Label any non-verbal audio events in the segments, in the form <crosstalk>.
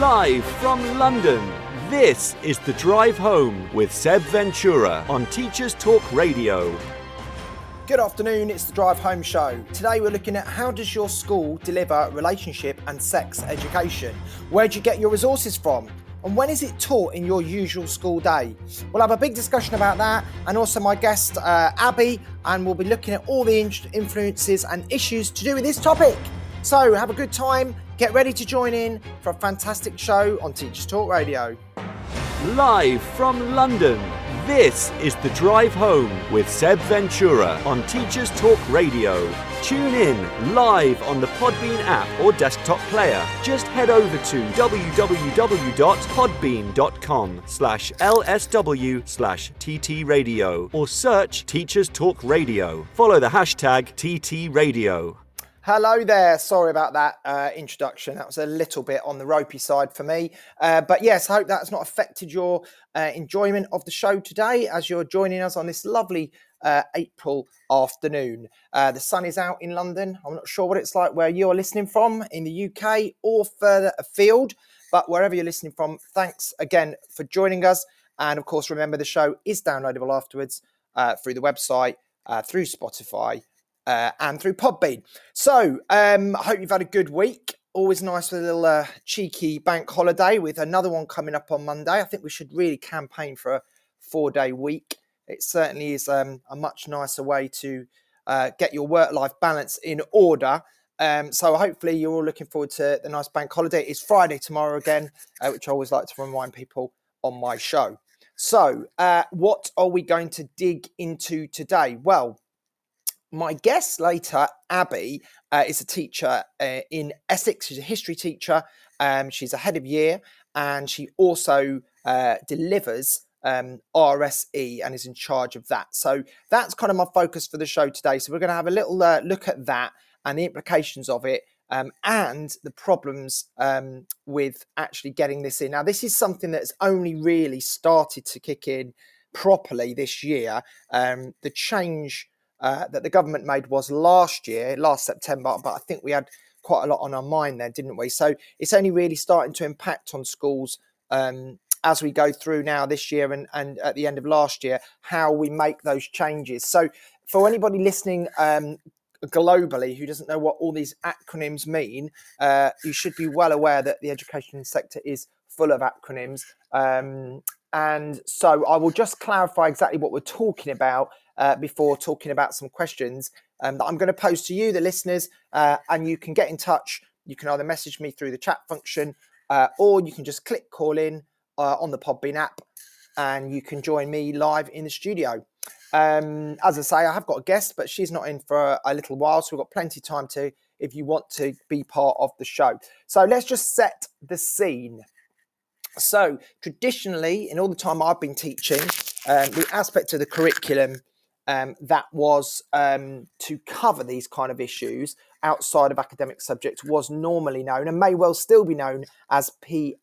Live from London, this is The Drive Home with Seb Ventura on Teachers Talk Radio. Good afternoon, it's the Drive Home Show. Today we're looking at how does your school deliver relationship and sex education? Where do you get your resources from? And when is it taught in your usual school day? We'll have a big discussion about that, and also my guest, uh, Abby, and we'll be looking at all the influences and issues to do with this topic. So have a good time, get ready to join in for a fantastic show on Teachers Talk Radio. Live from London, this is The Drive Home with Seb Ventura on Teachers Talk Radio. Tune in live on the Podbean app or desktop player. Just head over to www.podbean.com slash lsw slash ttradio or search Teachers Talk Radio. Follow the hashtag TTRadio. Hello there. Sorry about that uh, introduction. That was a little bit on the ropey side for me. Uh, but yes, I hope that's not affected your uh, enjoyment of the show today as you're joining us on this lovely uh, April afternoon. Uh, the sun is out in London. I'm not sure what it's like where you're listening from in the UK or further afield, but wherever you're listening from, thanks again for joining us. And of course, remember the show is downloadable afterwards uh, through the website, through Spotify uh, and through Podbean. So um, I hope you've had a good week. Always nice with a little uh, cheeky bank holiday with another one coming up on Monday. I think we should really campaign for a four day week. It certainly is um, a much nicer way to uh, get your work life balance in order. Um, so hopefully you're all looking forward to the nice bank holiday. It's Friday tomorrow again, uh, which I always like to remind people on my show. So, uh, what are we going to dig into today? Well, my guest later, Abby, uh, is a teacher uh, in Essex. She's a history teacher. Um, she's a head of year, and she also uh, delivers um, RSE and is in charge of that. So that's kind of my focus for the show today. So we're going to have a little uh, look at that and the implications of it. Um, and the problems um, with actually getting this in. Now, this is something that's only really started to kick in properly this year. Um, the change uh, that the government made was last year, last September, but I think we had quite a lot on our mind then, didn't we? So it's only really starting to impact on schools um, as we go through now this year and, and at the end of last year, how we make those changes. So for anybody listening um, globally who doesn't know what all these acronyms mean, uh, you should be well aware that the education sector is full of acronyms. Um, and so I will just clarify exactly what we're talking about uh, before talking about some questions um, that I'm going to pose to you, the listeners, uh, and you can get in touch. You can either message me through the chat function uh, or you can just click call in uh, on the Podbean app and you can join me live in the studio. Um, as I say, I have got a guest, but she's not in for a little while, so we've got plenty of time to if you want to be part of the show. So let's just set the scene. So traditionally, in all the time I've been teaching, um, the aspect of the curriculum um, that was um, to cover these kind of issues outside of academic subjects was normally known and may well still be known as PSHE.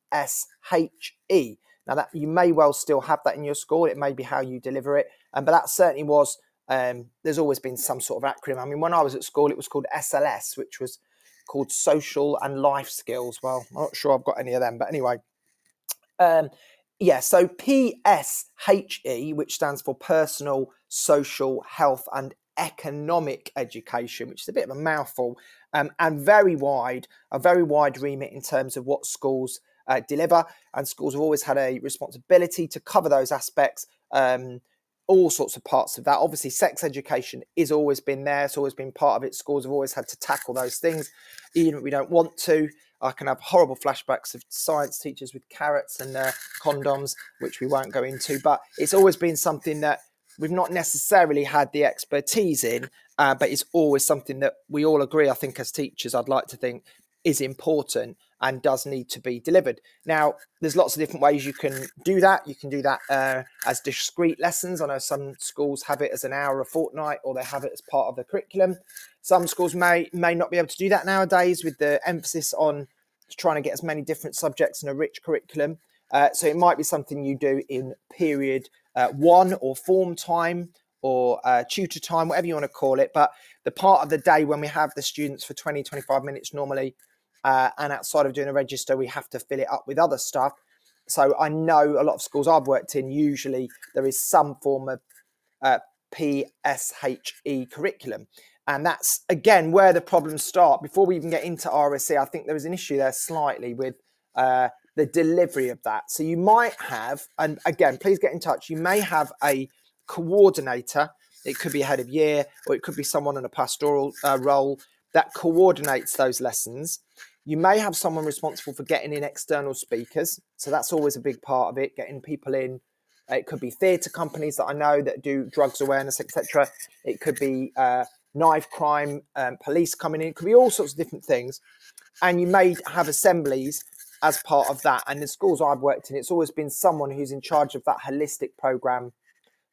Now that you may well still have that in your school, it may be how you deliver it, um, but that certainly was. Um, there's always been some sort of acronym. I mean, when I was at school, it was called SLS, which was called Social and Life Skills. Well, I'm not sure I've got any of them, but anyway. Um, yeah, so PSHE, which stands for Personal, Social, Health and Economic Education, which is a bit of a mouthful, um, and very wide, a very wide remit in terms of what schools uh, deliver. And schools have always had a responsibility to cover those aspects, um, all sorts of parts of that. Obviously, sex education is always been there, it's always been part of it. Schools have always had to tackle those things, even if we don't want to. I can have horrible flashbacks of science teachers with carrots and uh, condoms, which we won't go into. But it's always been something that we've not necessarily had the expertise in, uh, but it's always something that we all agree, I think, as teachers, I'd like to think is important and does need to be delivered. Now, there's lots of different ways you can do that. You can do that uh, as discrete lessons. I know some schools have it as an hour a fortnight, or they have it as part of the curriculum. Some schools may may not be able to do that nowadays, with the emphasis on trying to get as many different subjects in a rich curriculum. Uh, so it might be something you do in period uh, one or form time or uh, tutor time, whatever you want to call it. But the part of the day when we have the students for 20, 25 minutes normally Uh, and outside of doing a register, we have to fill it up with other stuff. So I know a lot of schools I've worked in, usually there is some form of uh, PSHE curriculum. And that's again where the problems start. Before we even get into RSE, I think there is an issue there slightly with uh, the delivery of that. So you might have, and again, please get in touch. You may have a coordinator. It could be a head of year, or it could be someone in a pastoral uh, role that coordinates those lessons. You may have someone responsible for getting in external speakers. So that's always a big part of it, getting people in. It could be theatre companies that I know that do drugs awareness, etc. It could be uh, knife crime, um, police coming in. It could be all sorts of different things. And you may have assemblies as part of that. And the schools I've worked in, it's always been someone who's in charge of that holistic program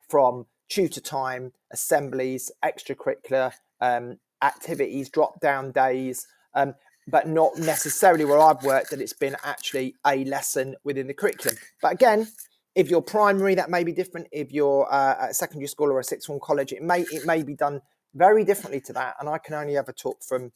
from tutor time, assemblies, extracurricular um, activities, drop down days. Um, but not necessarily where I've worked that it's been actually a lesson within the curriculum. But again, if you're primary, that may be different. If you're uh, secondary school or a sixth form college, it may it may be done very differently to that. And I can only ever talk from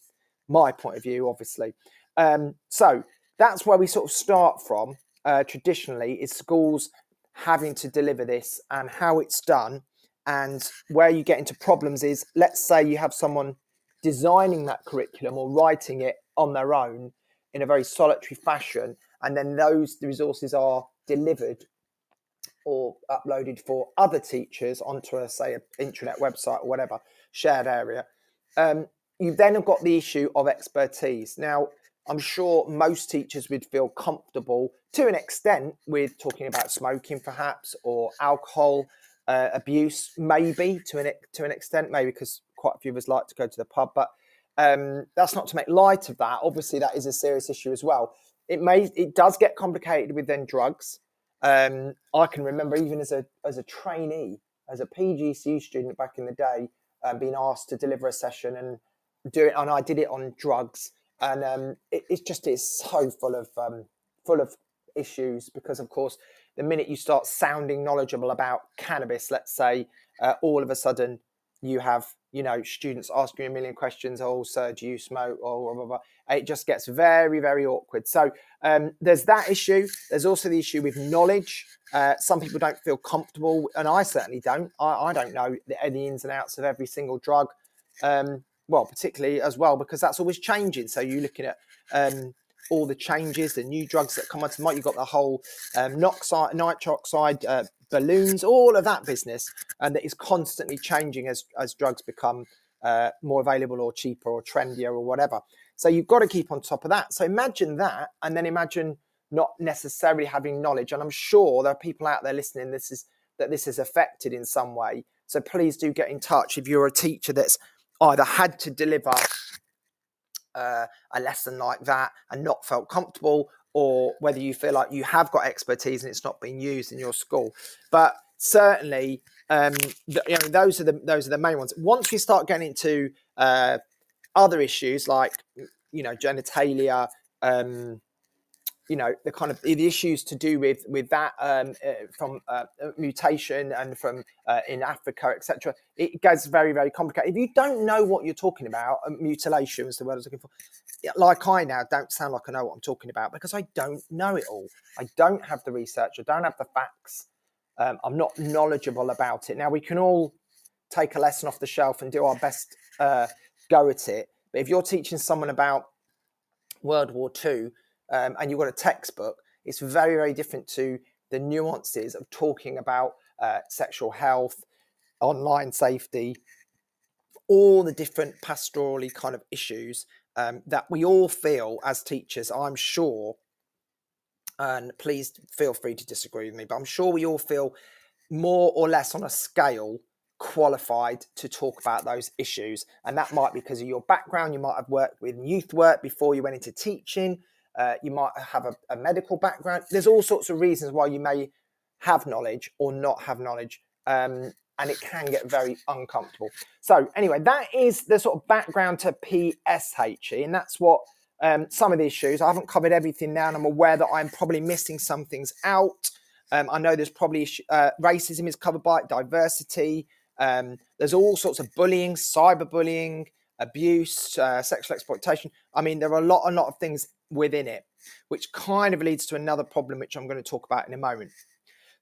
my point of view, obviously. Um, so that's where we sort of start from uh, traditionally is schools having to deliver this and how it's done. And where you get into problems is, let's say you have someone designing that curriculum or writing it on their own in a very solitary fashion, and then those resources are delivered or uploaded for other teachers onto a say an intranet website or whatever shared area. Um, you then have got the issue of expertise. Now, I'm sure most teachers would feel comfortable to an extent with talking about smoking, perhaps, or alcohol uh, abuse, maybe to an to an extent, maybe because quite a few of us like to go to the pub, but um, that's not to make light of that. Obviously, that is a serious issue as well. It may it does get complicated with then drugs. Um, I can remember even as a as a trainee, as a PGCE student back in the day, um, being asked to deliver a session and do it, and I did it on drugs, and um, it, it, just it's so full of um, full of issues because, of course, the minute you start sounding knowledgeable about cannabis, let's say, uh, all of a sudden you have you know students asking you a million questions oh sir do you smoke? or blah, blah, blah. it just gets very very awkward. So um, there's that issue. There's also the issue with knowledge. Uh, some people don't feel comfortable and i certainly don't. I, I don't know the, the, ins and outs of every single drug. Um, well particularly as well because that's always changing so you're looking at um, all the changes, the new drugs that come onto the market. You've got the whole um, noxide, nitric oxide, uh, balloons, all of that business, and that is constantly changing as as drugs become uh, more available or cheaper or trendier or whatever. So you've got to keep on top of that. So imagine that, and then imagine not necessarily having knowledge. And I'm sure there are people out there listening. This is that this is affected in some way. So please do get in touch if you're a teacher that's either had to deliver uh, a lesson like that and not felt comfortable, or whether you feel like you have got expertise and it's not being used in your school. But certainly, um, the, you know, those are the those are the main ones. Once we start getting into uh, other issues like you know genitalia, um, you know the kind of the issues to do with with that um, uh, from uh, mutation and from uh, in Africa, etc. It gets very very complicated. If you don't know what you're talking about, uh, mutilation is the word I was looking for. Like I now don't sound like I know what I'm talking about because I don't know it all. I don't have the research. I don't have the facts. Um, I'm not knowledgeable about it. Now we can all take a lesson off the shelf and do our best uh, go at it. But if you're teaching someone about World War II um, and you've got a textbook, it's very, very different to the nuances of talking about uh, sexual health, online safety, all the different pastorally kind of issues um, that we all feel as teachers, I'm sure, and please feel free to disagree with me, but I'm sure we all feel more or less on a scale qualified to talk about those issues. And that might be because of your background. You might have worked with youth work before you went into teaching. Uh, you might have a, a, medical background. There's all sorts of reasons why you may have knowledge or not have knowledge. Um, and it can get very uncomfortable. So, anyway, that is the sort of background to PSHE, and that's what um, some of the issues. I haven't covered everything now, and I'm aware that I'm probably missing some things out. Um, I know there's probably uh, racism is covered by it, diversity. Um, there's all sorts of bullying, cyberbullying, abuse, uh, sexual exploitation. I mean, there are a lot, a lot of things within it, which kind of leads to another problem, which I'm going to talk about in a moment.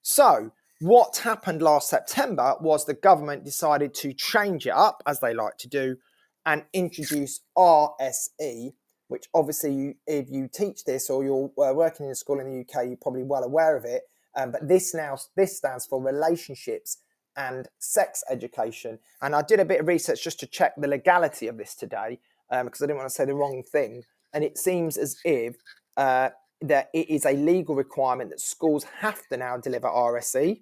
So, what happened last September was the government decided to change it up, as they like to do, and introduce RSE, which obviously, if you teach this or you're uh, working in a school in the UK, you're probably well aware of it. Um, but this now this stands for relationships and sex education. And I did a bit of research just to check the legality of this today um, because I didn't want to say the wrong thing. And it seems as if uh, that it is a legal requirement that schools have to now deliver RSE.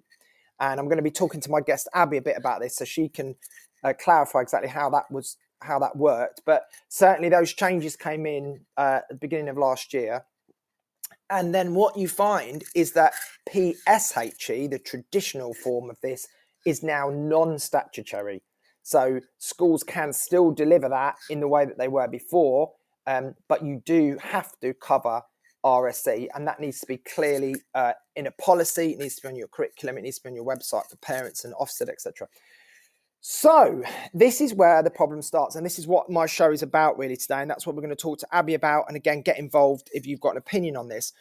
And I'm going to be talking to my guest Abby a bit about this so she can uh, clarify exactly how that was how that worked. But certainly those changes came in uh, at the beginning of last year. And then what you find is that PSHE, the traditional form of this, is now non statutory. So schools can still deliver that in the way that they were before, um, but you do have to cover RSE, and that needs to be clearly uh, in a policy. It needs to be on your curriculum. It needs to be on your website for parents and Ofsted, etc. So this is where the problem starts, and this is what my show is about really today, and that's what we're going to talk to Abby about. And again, get involved if you've got an opinion on this.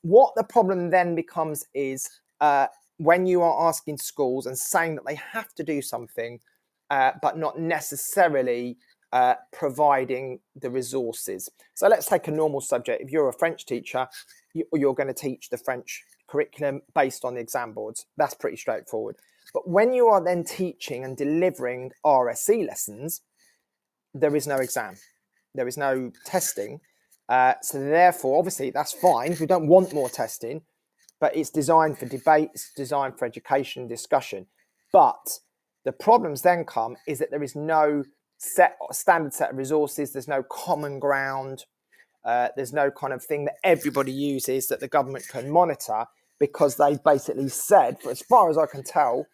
What the problem then becomes is uh, when you are asking schools and saying that they have to do something, uh, but not necessarily uh, providing the resources. So let's take a normal subject. If you're a French teacher, you, you're going to teach the French curriculum based on the exam boards. That's pretty straightforward. But when you are then teaching and delivering RSE lessons, there is no exam, there is no testing. Uh, so therefore, obviously, that's fine. We don't want more testing, but it's designed for debate, it's designed for education discussion. But the problems then come is that there is no set standard set of resources, there's no common ground, uh, there's no kind of thing that everybody uses that the government can monitor because they've basically said, as far as I can tell,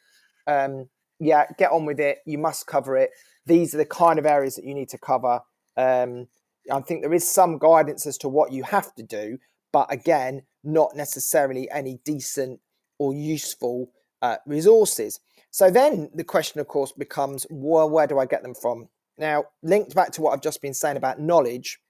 um, yeah, get on with it. You must cover it. These are the kind of areas that you need to cover. Um, I think there is some guidance as to what you have to do, but again, not necessarily any decent or useful uh, resources. So then the question, of course, becomes well, where do I get them from? Now, linked back to what I've just been saying about knowledge,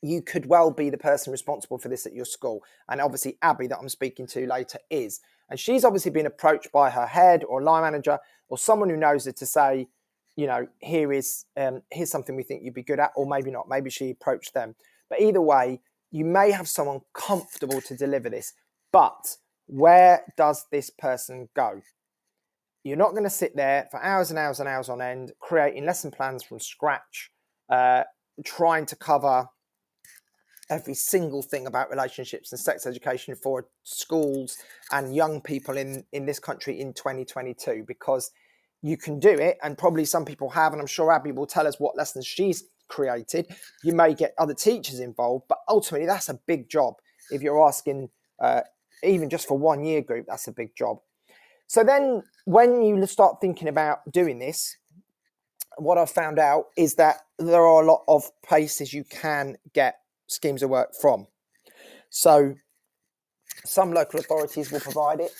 you could well be the person responsible for this at your school. And obviously, Abby, that I'm speaking to later, is. And she's obviously been approached by her head or line manager or someone who knows her to say, you know, here is um, here's something we think you'd be good at, or maybe not. Maybe she approached them. But either way, you may have someone comfortable to deliver this, but where does this person go? You're not going to sit there for hours and hours and hours on end creating lesson plans from scratch, uh, trying to cover every single thing about relationships and sex education for schools and young people in, in this country in 2022 because you can do it and probably some people have and i'm sure abby will tell us what lessons she's created. You may get other teachers involved, but ultimately that's a big job. If you're asking, uh, even just for one year group, that's a big job. So then, when you start thinking about doing this, what I've found out is that there are a lot of places you can get schemes of work from. So, some local authorities will provide it.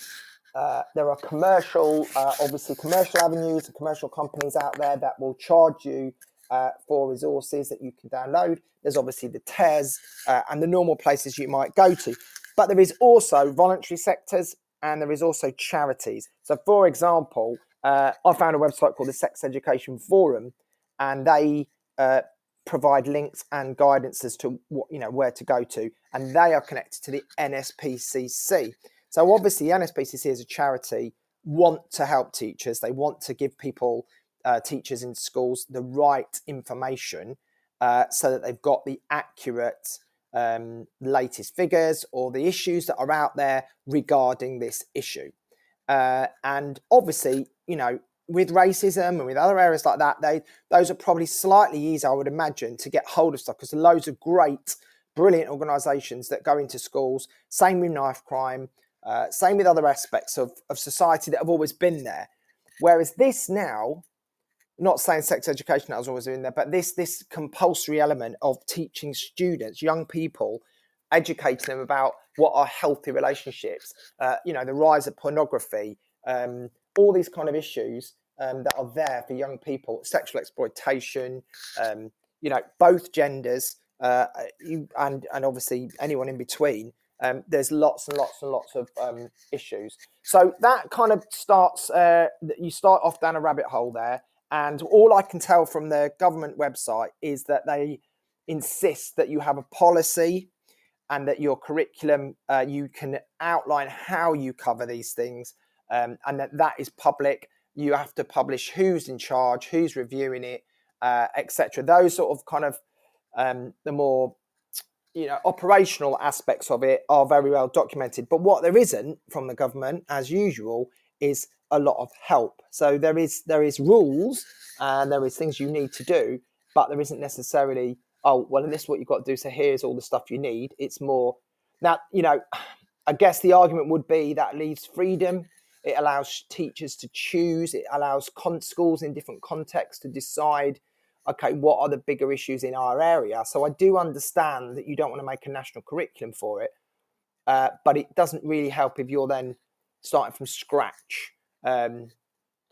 Uh, there are commercial, uh, obviously, commercial avenues and commercial companies out there that will charge you uh, for resources that you can download. There's obviously the TES uh, and the normal places you might go to. But there is also voluntary sectors and there is also charities. So, for example, uh, I found a website called the Sex Education Forum, and they uh, provide links and guidance as to what you know where to go to, and they are connected to the NSPCC. So, obviously, NSPCC is a charity want to help teachers. They want to give people uh, teachers in schools the right information uh, so that they've got the accurate um, latest figures or the issues that are out there regarding this issue. Uh, and obviously, you know, with racism and with other areas like that, they those are probably slightly easier, I would imagine, to get hold of stuff because loads of great, brilliant organisations that go into schools. Same with knife crime. Uh, same with other aspects of, of society that have always been there. Whereas this now not saying sex education that was always in there, but this this compulsory element of teaching students, young people, educating them about what are healthy relationships, uh, you know, the rise of pornography, um, all these kind of issues um, that are there for young people, sexual exploitation, um, you know, both genders, uh, you, and and obviously anyone in between. Um, there's lots and lots and lots of um, issues. So that kind of starts. Uh, you start off down a rabbit hole there, and all I can tell from the government website is that they insist that you have a policy and that your curriculum uh, you can outline how you cover these things um, and that that is public. You have to publish who's in charge who's reviewing it uh, etc those sort of kind of um, the more you know operational aspects of it are very well documented. But what there isn't from the government as usual is a lot of help so there is there is rules and there is things you need to do but there isn't necessarily oh, well, and this is what you've got to do. So here's all the stuff you need. It's more now, you know, I guess the argument would be that leaves freedom. It allows teachers to choose. It allows con- schools in different contexts to decide, okay, what are the bigger issues in our area? So I do understand that you don't want to make a national curriculum for it, uh, but it doesn't really help if you're then starting from scratch. Um,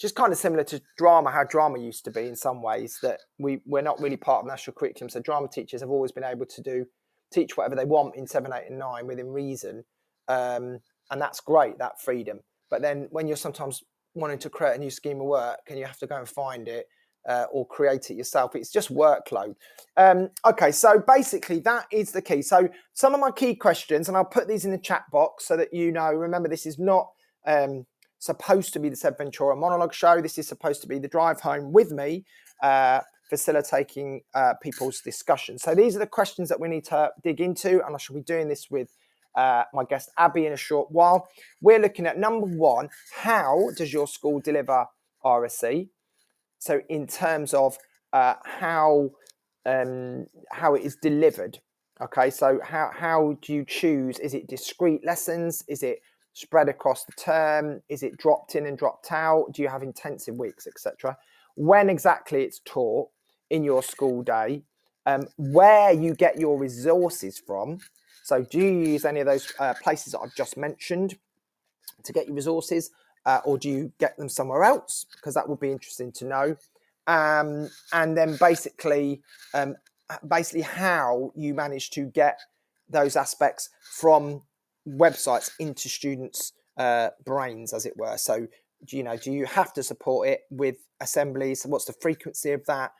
just kind of similar to drama, how drama used to be in some ways that we we're not really part of national curriculum. So drama teachers have always been able to do teach whatever they want in seven, eight, and nine within reason, um, and that's great that freedom. But then when you're sometimes wanting to create a new scheme of work and you have to go and find it uh, or create it yourself, it's just workload. Um, okay, so basically that is the key. So some of my key questions, and I'll put these in the chat box so that you know. Remember, this is not. Um, supposed to be the Seb Ventura monologue show. This is supposed to be the drive home with me, uh, facilitating uh, people's discussion. So these are the questions that we need to dig into, and I shall be doing this with uh, my guest Abby in a short while. We're looking at number one: How does your school deliver RSE? So in terms of uh, how um, how it is delivered. Okay, so how how do you choose? Is it discrete lessons? Is it spread across the term? Is it dropped in and dropped out? Do you have intensive weeks, etc.? When exactly it's taught in your school day, um, where you get your resources from. So, do you use any of those uh, places that I've just mentioned to get your resources, uh, or do you get them somewhere else? Because that would be interesting to know. Um, and then basically, um, basically how you manage to get those aspects from websites into students' uh, brains, as it were. So, you know, do you have to support it with assemblies? What's the frequency of that?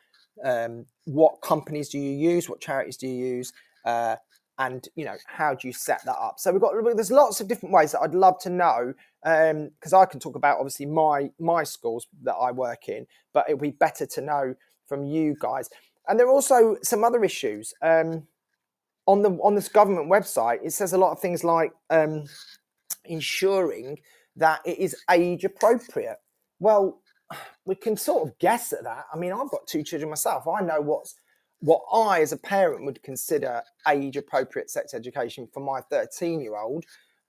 Um, what companies do you use? What charities do you use? Uh, and you know, how do you set that up? So we've got there's lots of different ways that I'd love to know because um, I can talk about obviously my my schools that I work in, but it would be better to know from you guys. And there are also some other issues. Um, on the on this government website, it says a lot of things like um, ensuring that it is age appropriate. Well, we can sort of guess at that. I mean, I've got two children myself. I know what's what I, as a parent, would consider age appropriate sex education for my 13 year old.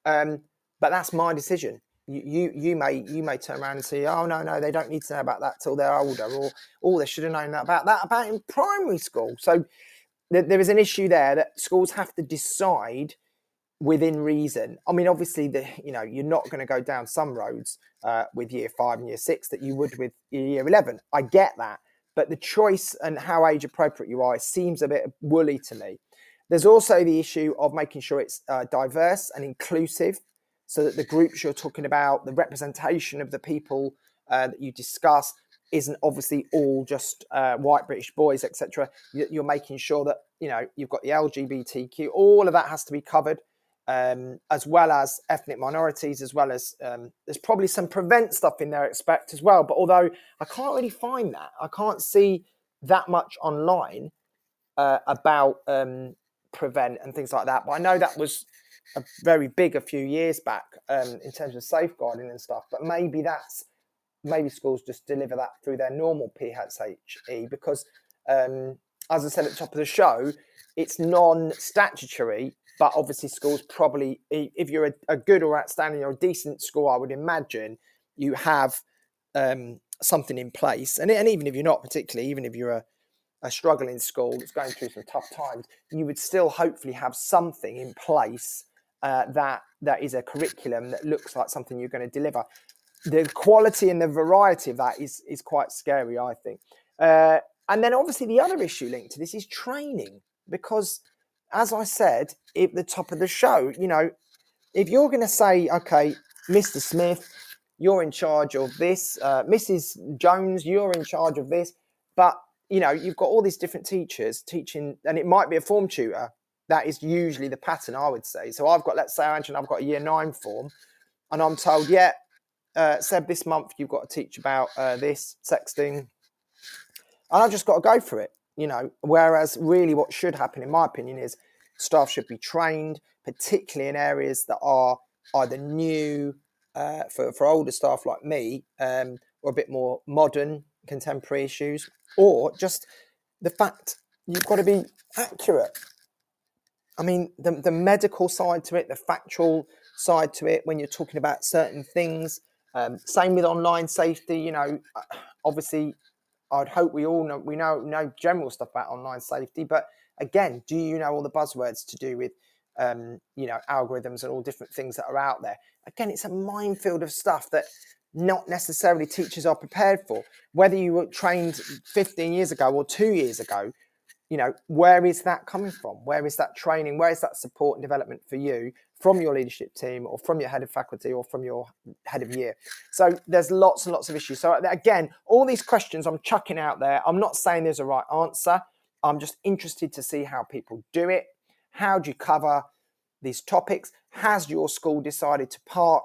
Um, but that's my decision. You, you, you may you may turn around and say, oh no no they don't need to know about that till they're older, or oh they should have known that about that about in primary school. So there is an issue there that schools have to decide within reason. I mean, obviously, the you know you're not going to go down some roads uh, with year five and year six that you would with year eleven. I get that, but the choice and how age appropriate you are seems a bit woolly to me. There's also the issue of making sure it's uh, diverse and inclusive, so that the groups you're talking about, the representation of the people uh, that you discuss, isn't obviously all just uh, white British boys, etc. You're making sure that you know you've got the LGBTQ. All of that has to be covered, um, as well as ethnic minorities, as well as um, there's probably some prevent stuff in there. Expect as well, but although I can't really find that, I can't see that much online uh, about um, prevent and things like that. But I know that was a very big a few years back um, in terms of safeguarding and stuff. But maybe that's maybe schools just deliver that through their normal PSHE because, um, as I said at the top of the show, it's non-statutory, but obviously schools probably, if you're a, a good or outstanding or a decent school, I would imagine you have um, something in place. And, and even if you're not particularly, even if you're a, a struggling school that's going through some tough times, you would still hopefully have something in place uh, that that is a curriculum that looks like something you're going to deliver the quality and the variety of that is is quite scary, I think. Uh, and then obviously the other issue linked to this is training, because as I said at the top of the show, you know, if you're going to say, okay, Mr. Smith, you're in charge of this, uh, Mrs. Jones, you're in charge of this, but you know, you've got all these different teachers teaching, and it might be a form tutor. That is usually the pattern, I would say. So I've got, let's say, I've got a year nine form, and I'm told, yeah, uh, Seb, this month you've got to teach about uh, this sexting, and I've just got to go for it, you know. Whereas, really, what should happen, in my opinion, is staff should be trained, particularly in areas that are either new uh, for for older staff like me, um, or a bit more modern contemporary issues, or just the fact you've got to be accurate. I mean, the, the medical side to it, the factual side to it, when you're talking about certain things. Um, same with online safety. You know, uh, obviously, I'd hope we all know we know know general stuff about online safety, but again, do you know all the buzzwords to do with um, you know algorithms and all different things that are out there? Again, it's a minefield of stuff that not necessarily teachers are prepared for. Whether you were trained 15 years ago or two years ago, you know, where is that coming from? Where is that training? Where is that support and development for you from your leadership team or from your head of faculty or from your head of year? So there's lots and lots of issues. So uh, again, all these questions I'm chucking out there. I'm not saying there's a right answer. I'm just interested to see how people do it. How do you cover these topics? Has your school decided to park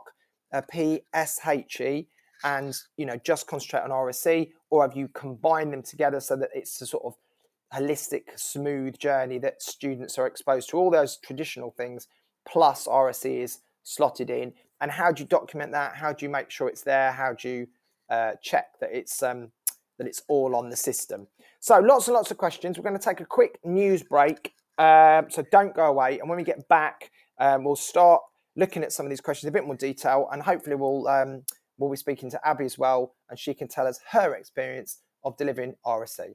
a PSHE and you know just concentrate on RSE, or have you combined them together so that it's a sort of holistic, smooth journey that students are exposed to all those traditional things, plus RSE is slotted in. And how do you document that? How do you make sure it's there? How do you uh, check that it's um, that it's all on the system? So lots and lots of questions. We're going to take a quick news break. Um, so don't go away. And when we get back, um, we'll start looking at some of these questions in a bit more detail, and hopefully we'll um, we'll be speaking to Abby as well, and she can tell us her experience of delivering RSE.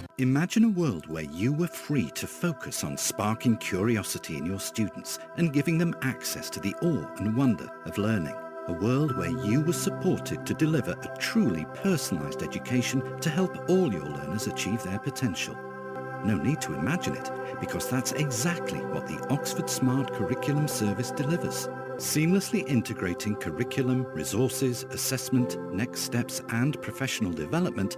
Imagine a world where you were free to focus on sparking curiosity in your students and giving them access to the awe and wonder of learning a world where you were supported to deliver a truly personalised education to help all your learners achieve their potential. No need to imagine it, because that's exactly what the Oxford Smart Curriculum Service delivers. Seamlessly integrating curriculum, resources, assessment, next steps and professional development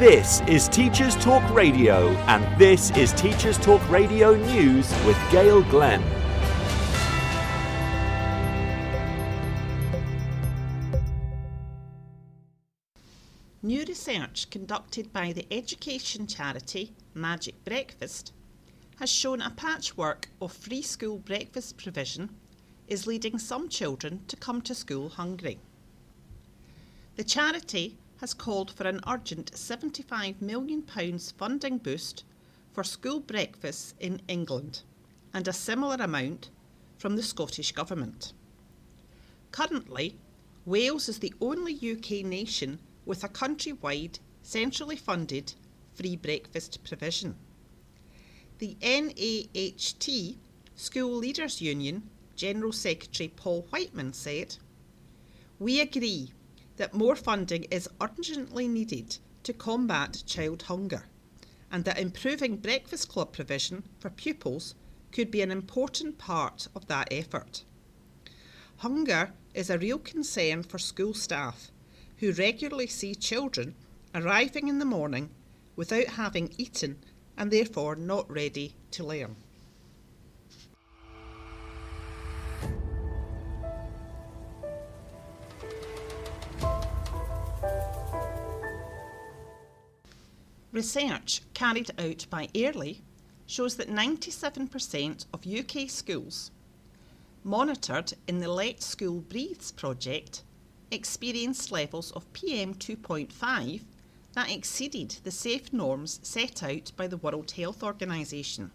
This is Teachers Talk Radio, and this is Teachers Talk Radio News with Gail Glenn. New research conducted by the education charity Magic Breakfast has shown a patchwork of free school breakfast provision is leading some children to come to school hungry. The charity has called for an urgent £75 million funding boost for school breakfasts in England and a similar amount from the Scottish Government. Currently, Wales is the only UK nation with a countrywide, centrally funded free breakfast provision. The NAHT School Leaders Union General Secretary Paul Whiteman said, We agree that more funding is urgently needed to combat child hunger and that improving breakfast club provision for pupils could be an important part of that effort. Hunger is a real concern for school staff who regularly see children arriving in the morning without having eaten and therefore not ready to learn. Research carried out by Airly shows that 97% of UK schools monitored in the Let School Breathes project experienced levels of PM 2.5 that exceeded the safe norms set out by the World Health Organization.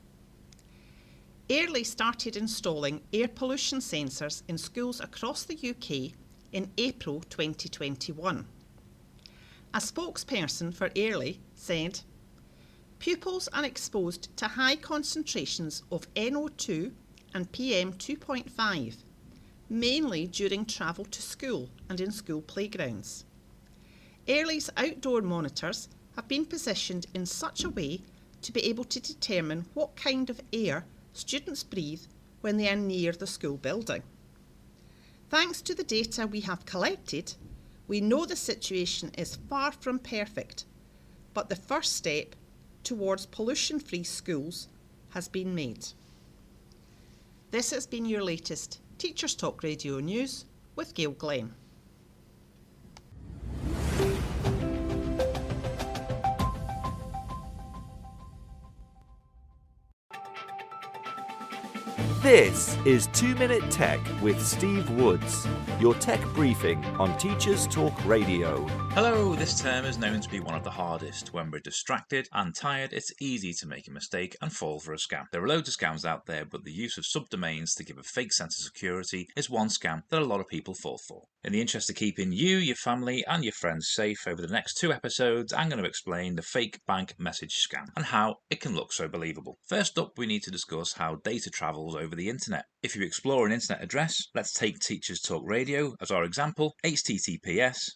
Airly started installing air pollution sensors in schools across the UK in April 2021. A spokesperson for Airly said, Pupils are exposed to high concentrations of NO2 and PM 2.5 mainly during travel to school and in school playgrounds. Airly's outdoor monitors have been positioned in such a way to be able to determine what kind of air students breathe when they are near the school building. Thanks to the data we have collected, we know the situation is far from perfect, but the first step towards pollution free schools has been made. This has been your latest Teachers Talk Radio News with Gail Glenn. This is 2 Minute Tech with Steve Woods, your tech briefing on Teachers Talk Radio. Hello, this term is known to be one of the hardest. When we're distracted and tired, it's easy to make a mistake and fall for a scam. There are loads of scams out there, but the use of subdomains to give a fake sense of security is one scam that a lot of people fall for. In the interest of keeping you, your family, and your friends safe over the next two episodes, I'm going to explain the fake bank message scam and how it can look so believable. First up, we need to discuss how data travels over the internet. If you explore an internet address, let's take Teachers Talk Radio as our example, https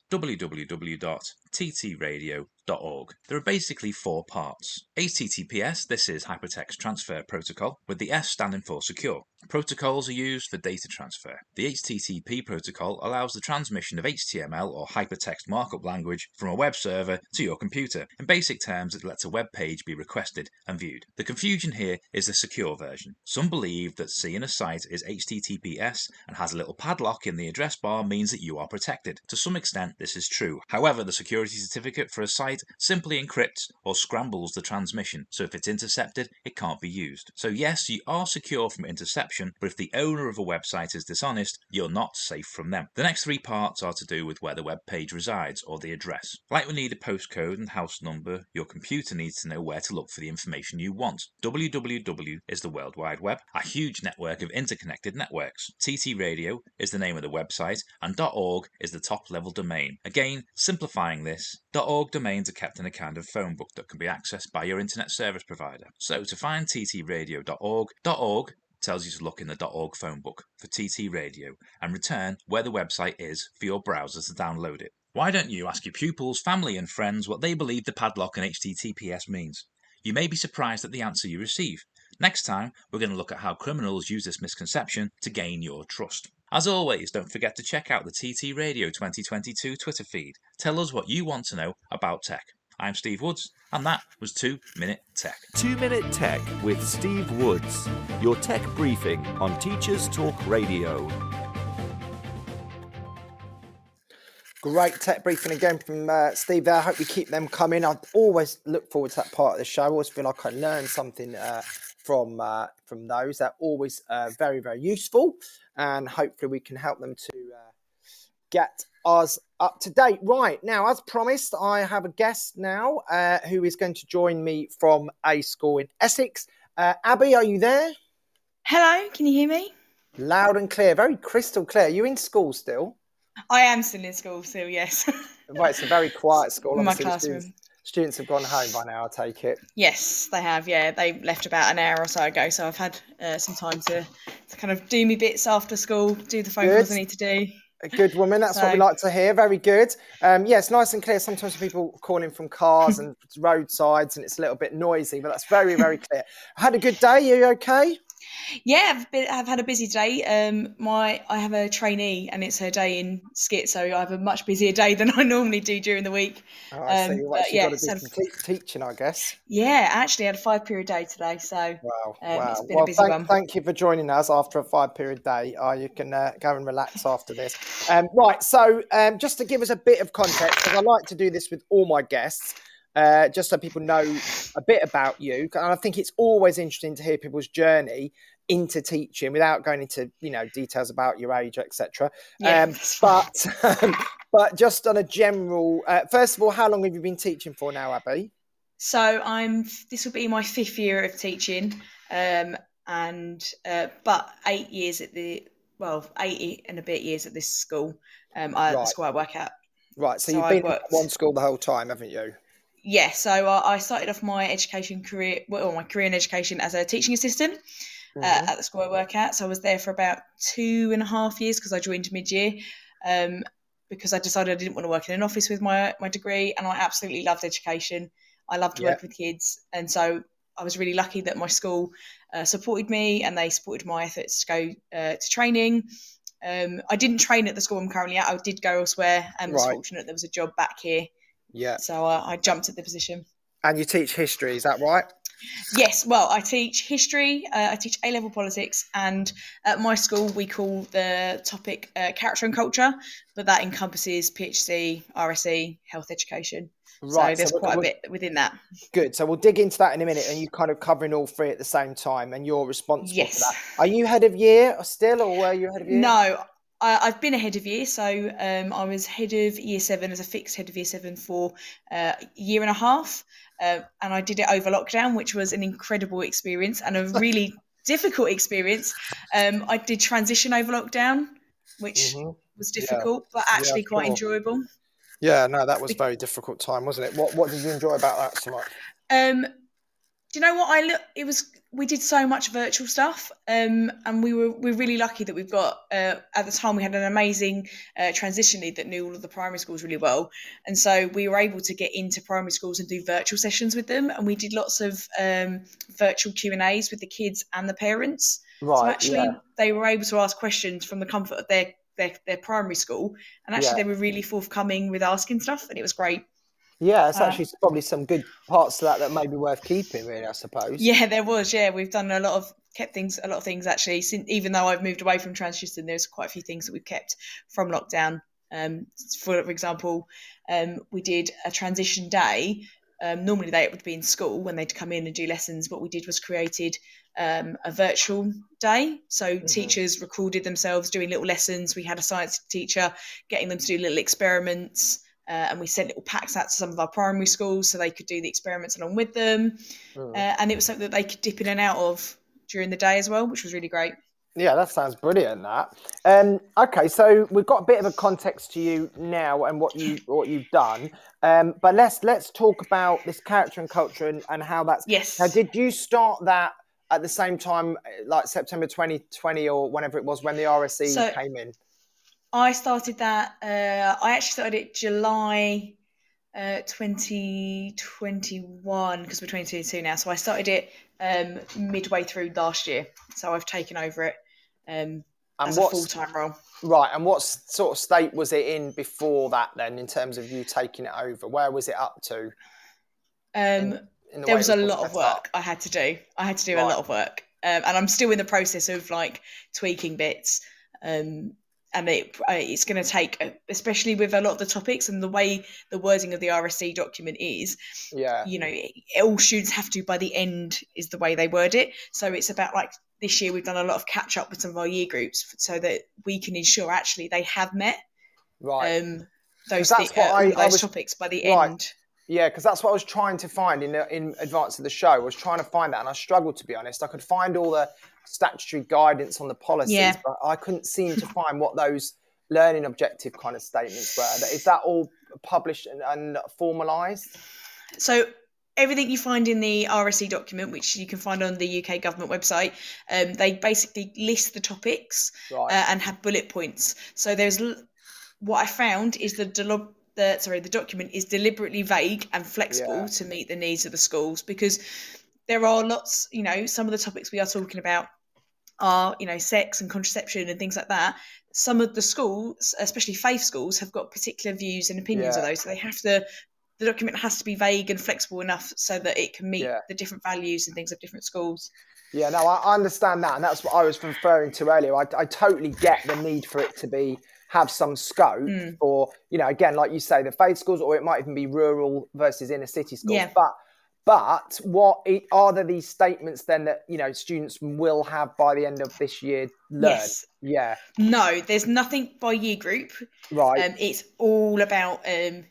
www.ttradio.com there are basically four parts. HTTPS, this is Hypertext Transfer Protocol, with the S standing for secure. Protocols are used for data transfer. The HTTP protocol allows the transmission of HTML or hypertext markup language from a web server to your computer. In basic terms, it lets a web page be requested and viewed. The confusion here is the secure version. Some believe that seeing a site is HTTPS and has a little padlock in the address bar means that you are protected. To some extent, this is true. However, the security certificate for a site simply encrypts or scrambles the transmission, so if it's intercepted, it can't be used. So yes, you are secure from interception, but if the owner of a website is dishonest, you're not safe from them. The next three parts are to do with where the web page resides, or the address. Like we need a postcode and house number, your computer needs to know where to look for the information you want. www is the World Wide Web, a huge network of interconnected networks. TT Radio is the name of the website, and .org is the top level domain. Again, simplifying this, .org domains are kept in a kind of phone book that can be accessed by your internet service provider. So to find ttradio.org, .org tells you to look in the .org phone book for TT Radio and return where the website is for your browser to download it. Why don't you ask your pupils, family and friends what they believe the padlock and HTTPS means? You may be surprised at the answer you receive. Next time, we're going to look at how criminals use this misconception to gain your trust. As always, don't forget to check out the TT Radio 2022 Twitter feed. Tell us what you want to know about tech. I'm Steve Woods, and that was 2 Minute Tech. 2 Minute Tech with Steve Woods, your tech briefing on Teachers Talk Radio. Great tech briefing again from uh, Steve there. I hope we keep them coming. I always look forward to that part of the show. I always feel like I learn something uh, from uh, from those. They're always uh, very, very useful, and hopefully we can help them to uh, get us up to date. Right now, as promised, I have a guest now uh, who is going to join me from a school in Essex. Abby, are you there? Hello, can you hear me? Loud and clear, very crystal clear. Are you in school still? I am still in school, still, yes. <laughs> right, it's a very quiet school. In my classroom. Students, students, have gone home by now, I take it. Yes, they have. Yeah, they left about an hour or so ago, so I've had uh, some time to, to kind of do me bits after school, do the phone good. calls I need to do. A good woman. That's so. what we like to hear. Very good. Um, yes, nice and clear. Sometimes people calling from cars and <laughs> roadsides, and it's a little bit noisy, but that's very, very clear. had a good day. Are you okay? Yeah, I've, been, I've had a busy day. Um, my I have a trainee, and it's her day in skit, so I have a much busier day than <laughs> I normally do during the week. Oh, I um, see. Well, but, yeah, so teaching, I guess. Yeah, actually, I had a five period day today, so wow, um, wow. well, thank, one. thank you for joining us after a five period day. Uh, you can uh, go and relax after this. Um, right, so um, just to give us a bit of context, because I like to do this with all my guests. Uh, just so people know a bit about you. And I think it's always interesting to hear people's journey into teaching without going into you know details about your age, etc. Yeah, um, but um, but just on a general, uh, first of all, how long have you been teaching for now, Abby? So I'm. This will be my fifth year of teaching, um, and uh, but eight years at the well, eight and a bit years at this school. Um, I, right. the school I work at. Right. So, so you've been worked, at one school the whole time, haven't you? Yeah, so uh, I started off my education career, well, my career in education as a teaching assistant uh, mm-hmm. uh, at the school I work at. So I was there for about two and a half years because I joined mid year. Um, because I decided I didn't want to work in an office with my my degree, and I absolutely loved education. I loved yeah. working with kids, and so I was really lucky that my school uh, supported me and they supported my efforts to go uh, to training. Um, I didn't train at the school I'm currently at. I did go elsewhere, and was right. fortunate there was a job back here yeah. So uh, I jumped at the position. And you teach history, is that right? Yes, well, I teach history, uh, I teach A level politics, and at my school we call the topic uh, character and culture, but that encompasses PSHE, RSE, health education. Right. So there's so quite a bit within that. Good. So we'll dig into that in a minute, and you're kind of covering all three at the same time, and you're responsible yes. for that. Are you head of year still, or were you head of year? No, I, have been a head of year, so um, I was head of year seven as a fixed head of year seven for uh, a year and a half, uh, and I did it over lockdown, which was an incredible experience and a <laughs> really difficult experience. Um, I did transition over lockdown, which mm-hmm. was difficult, yeah. but actually yeah, quite cool. enjoyable. Yeah, no, that was a very difficult time, wasn't it? What What did you enjoy about that so much? Um, do you know what I look? It was we did so much virtual stuff, um, and we were we're really lucky that we've got uh, at the time we had an amazing uh, transition lead that knew all of the primary schools really well, and so we were able to get into primary schools and do virtual sessions with them, and we did lots of um, virtual Q and A's with the kids and the parents. Right. So actually, yeah. they were able to ask questions from the comfort of their their, their primary school, and actually yeah. they were really forthcoming with asking stuff, and it was great. Yeah, it's uh, actually probably some good parts to that that may be worth keeping, really. I suppose. Yeah, there was. Yeah, we've done a lot of kept things, a lot of things actually. Since, even though I've moved away from transition, there's quite a few things that we've kept from lockdown. Um, for, for example, um, we did a transition day. Um, normally they would be in school when they'd come in and do lessons. What we did was created um, a virtual day. So mm-hmm. teachers recorded themselves doing little lessons. We had a science teacher getting them to do little experiments. Uh, and we sent little packs out to some of our primary schools so they could do the experiments along with them. Mm. Uh, and it was something that they could dip in and out of during the day as well, which was really great. Yeah, that sounds brilliant. That. Um, okay, so we've got a bit of a context to you now and what you <laughs> what you've done. Um, but let's let's talk about this character and culture and, and how that's. Yes. Now, did you start that at the same time, like September 2020 or whenever it was when the RSE so, came in? I started that. Uh, I actually started it July uh, 2021 because we're 2022 now. So I started it um, midway through last year. So I've taken over it um, as a full time role. Right. And what sort of state was it in before that then, in terms of you taking it over? Where was it up to? Um, in the there was a lot of work up? I had to do. I had to do a lot of work, um, and I'm still in the process of like tweaking bits. Um, and it, uh, it's going to take, uh, especially with a lot of the topics and the way the wording of the RSE document is, Yeah. you know, it- all students have to by the end is the way they word it. So it's about like this year we've done a lot of catch up with some of our year groups so that we can ensure actually they have met Right. um, those, that's thi- uh, I- all I was- topics by the Right. end. Yeah, because that's what I was trying to find in in advance of the show. I was trying to find that, and I struggled to be honest. I could find all the statutory guidance on the policies, Yeah. but I couldn't seem to find what those learning objective kind of statements were. Is that all published and, and formalised? So everything you find in the RSE document, which you can find on the UK government website, um, they basically list the topics Right. uh, and have bullet points. So there's what I found is the delo- the sorry the document is deliberately vague and flexible Yeah. to meet the needs of the schools because there are lots you know some of the topics we are talking about are you know sex and contraception and things like that some of the schools especially faith schools have got particular views and opinions of those so they have to the document has to be vague and flexible enough so that it can meet Yeah. the different values and things of different schools Yeah, no, I understand that, and that's what I was referring to earlier. I, I totally get the need for it to be have some scope Mm. for you know, again, like you say, the faith schools, or it might even be rural versus inner city schools. Yeah. But but what are there these statements then that you know students will have by the end of this year learn? Yes. Yeah, no there's nothing by year group right. Um, it's all about um,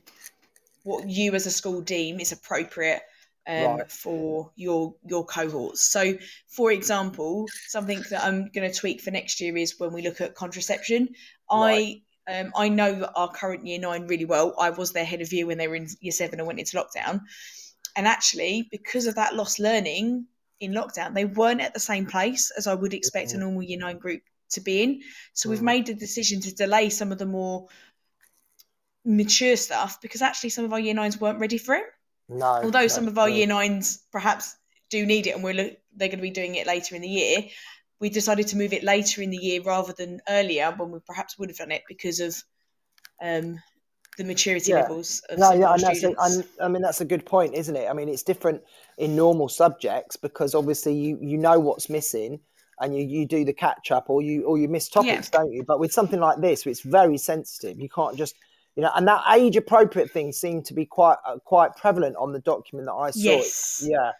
what you as a school deem is appropriate um, Right. for your your cohorts. So, for example, something that I'm going to tweak for next year is when we look at contraception. Right. I um, I know our current year nine really well. I was their head of year when they were in year seven and went into lockdown. And actually, because of that lost learning in lockdown, they weren't at the same place as I would expect a normal year nine group to be in. So we've Mm. made the decision to delay some of the more mature stuff because actually some of our year nines weren't ready for it. no, Although no, some of our no. year nines perhaps do need it and we're look, they're going to be doing it later in the year, we decided to move it later in the year rather than earlier when we perhaps would have done it because of um, the maturity Yeah. levels of No, yeah, and that's a, I mean that's a good point, isn't it? I mean, it's different in normal subjects because obviously you you know what's missing, and you you do the catch up, or you or you miss topics, don't you? But with something like this, it's very sensitive. You can't just you know, and that age appropriate thing seemed to be quite uh, quite prevalent on the document that I saw. Yes. Yeah.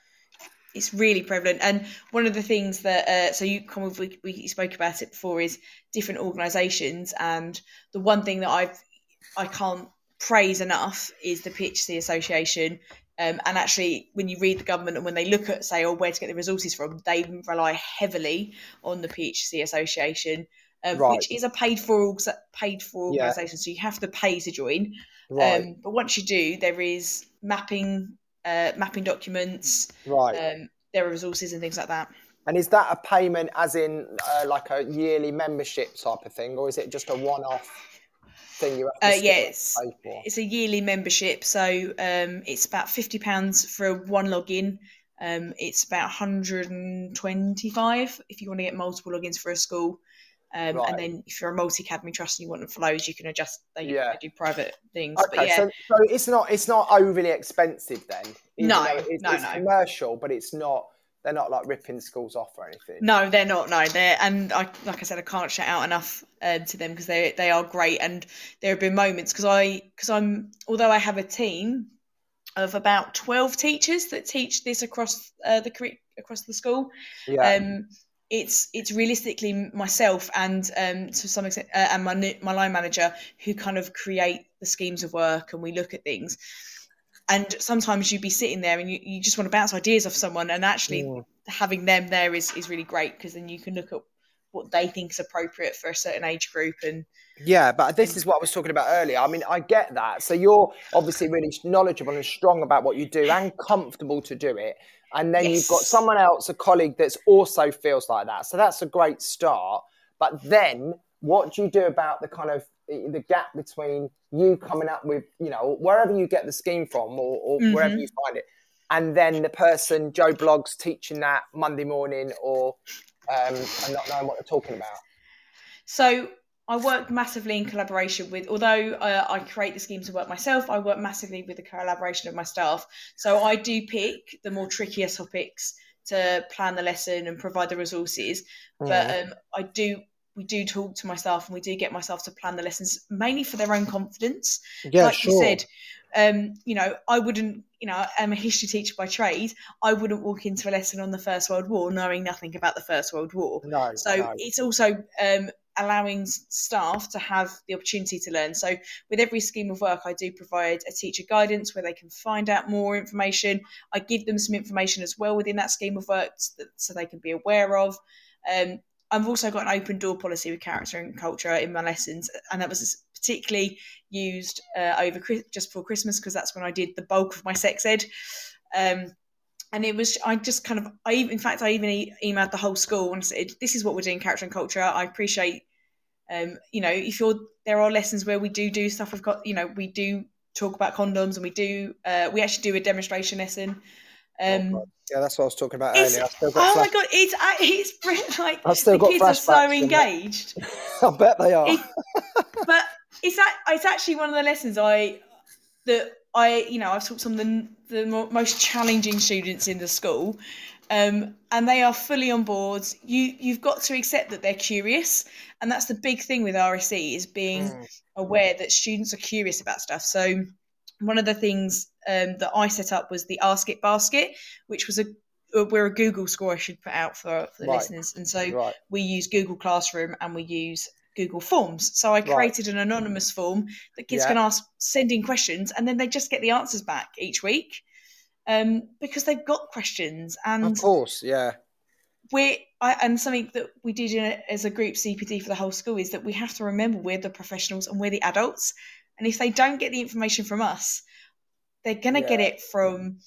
it's really prevalent and one of the things that uh, so you come with we, we spoke about it before is different organizations and the one thing that i've i can't praise enough is the PSHE association um, and actually when you read the government and when they look at say oh where to get the resources from they rely heavily on the PSHE association um, Right. which is a paid for paid for Yeah. organization so you have to pay to join Right. um, but once you do there is mapping uh, mapping documents right. um, there are resources and things like that. and is that a payment, as in uh, like a yearly membership type of thing, or is it just a one-off thing you have to Uh, still yes, pay for? it's a yearly membership, so um, it's about fifty pounds for one login. Um, it's about 125 if you want to get multiple logins for a school. Um, Right. And then if you're a multi academy trust and you want them for loads, you can adjust. They, Yeah. they do private things. Okay, but yeah, so, so it's not it's not overly expensive then. No, it's, no, it's no. commercial, but it's not. They're not like ripping schools off or anything. No, they're not. No, they're and I like I said, I can't shout out enough um, to them because they they are great. And there have been moments because I because I'm although I have a team of about twelve teachers that teach this across uh, the across the school. Yeah, Um, it's it's realistically myself and um, to some extent uh, and my my line manager who kind of create the schemes of work and we look at things. And sometimes you'd be sitting there and you, you just want to bounce ideas off someone, and actually Mm. having them there is, is really great because then you can look at what they think is appropriate for a certain age group and yeah, but this is what I was talking about earlier. I mean, I get that. So you're obviously really knowledgeable and strong about what you do and comfortable to do it. And then you've got someone else, a colleague that's also feels like that. So that's a great start. But then what do you do about the kind of the gap between you coming up with, you know, wherever you get the scheme from or, or wherever Mhm. you find it, and then the person, Joe Bloggs, teaching that Monday morning or um, and not knowing what they're talking about? So I work massively in collaboration with, although uh, I create the schemes of work myself, I work massively with the collaboration of my staff. So I do pick the more trickier topics to plan the lesson and provide the resources. But um, I do, we do talk to myself and we do get myself to plan the lessons mainly for their own confidence. Yeah, like sure. you said, um, you know, I wouldn't, you know, I'm a history teacher by trade. I wouldn't walk into a lesson on the First World War knowing nothing about the First World War. No. So no. it's also um, allowing staff to have the opportunity to learn. So with every scheme of work, I do provide a teacher guidance where they can find out more information. I give them some information as well within that scheme of work so they can be aware of. Um, I've also got an open door policy with character and culture in my lessons, and that was particularly used uh, over just before Christmas because that's when I did the bulk of my sex ed. Um, and it was I just kind of I in fact I even e- emailed the whole school and said this is what we're doing character and culture. I appreciate um, you know if you're there are lessons where we do do stuff. We've got you know we do talk about condoms and we do uh, we actually do a demonstration lesson. Um, oh, yeah, that's what I was talking about earlier. oh flash- my god, it's it's brilliant. Like I've still the got kids are so engaged. <laughs> I bet they are. It- but it's that it's actually one of the lessons I that I you know I've taught some of the the mo- most challenging students in the school, um, and they are fully on board. You you've got to accept that they're curious, and that's the big thing with RSE is being Mm. aware that students are curious about stuff. So one of the things um, that I set up was the Ask It Basket, which was a uh, we're a Google score I should put out for, for the Right. listeners, and so right. we use Google Classroom and we use Google Forms. So I Right. created an anonymous form that kids Yeah. can ask, send in questions, and then they just get the answers back each week um, because they've got questions. And Of course, yeah. we're I, and something that we did in a, as a group CPD for the whole school is that we have to remember we're the professionals and we're the adults. And if they don't get the information from us, they're gonna get it from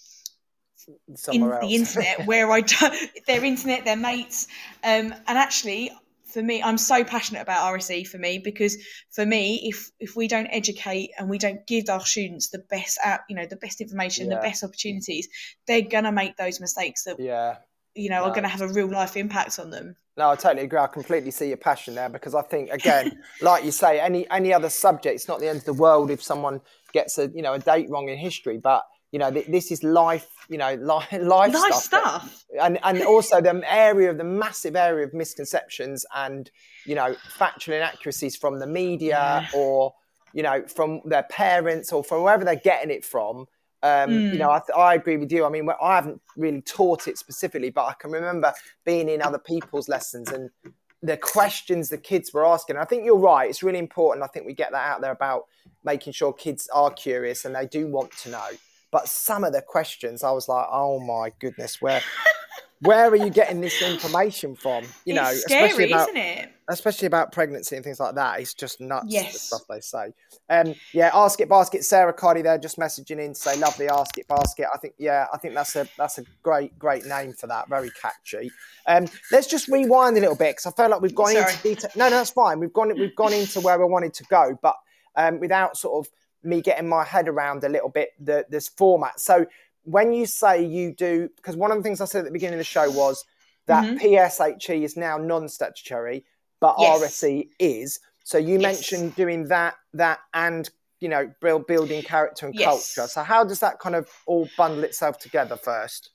in else. the internet <laughs> where I don't their internet, their mates. Um, and actually, for me, I'm so passionate about RSE for me because for me, if if we don't educate and we don't give our students the best out, you know, the best information, Yeah. the best opportunities, they're gonna make those mistakes that yeah. You know are gonna have a real life impact on them. No, I totally agree. I completely see your passion there because I think, again, <laughs> like you say, any any other subject, it's not the end of the world if someone gets a you know a date wrong in history, but you know th- this is life, you know, <laughs> life life Nice stuff, that- stuff. and and also the area of the massive area of misconceptions and you know factual inaccuracies from the media or you know from their parents or from wherever they're getting it from. Um, You Mm. know, I, th- I agree with you. I mean, I haven't really taught it specifically, but I can remember being in other people's lessons and the questions the kids were asking. I think you're right. It's really important. I think we get that out there about making sure kids are curious and they do want to know. But some of the questions, I was like, oh my goodness, where where are you getting this information from? You know, scary, especially about isn't it? especially about pregnancy and things like that. It's just nuts yes. the stuff they say. Um, yeah, ask it basket. Sarah Cardi there just messaging in to say lovely ask it basket. I think yeah, I think that's a that's a great great name for that. Very catchy. Um, let's just rewind a little bit because I feel like we've gone Sorry. into detail. No, no, that's fine. We've gone we've gone into where I wanted to go, but um, without sort of me getting my head around a little bit the this format. So when you say you do, because one of the things I said at the beginning of the show was that Mhm. PSHE is now non-statutory, but Yes. RSE is. So you Yes. mentioned doing that, that, and you know, build, building character and Yes. culture. So how does that kind of all bundle itself together first?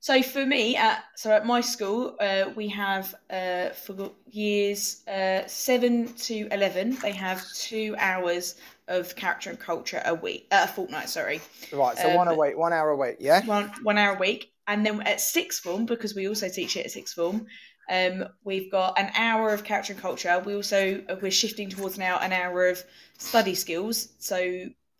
So for me, at so at my school, uh, we have uh, for years uh, seven to eleven, they have two hours of character and culture a week, uh, a fortnight. Sorry, Right. So Um, one a week, one hour a week. Yeah. one one hour a week, and then at sixth form, because we also teach it at sixth form, um, we've got an hour of character and culture. We also uh, we're shifting towards now an hour of study skills. So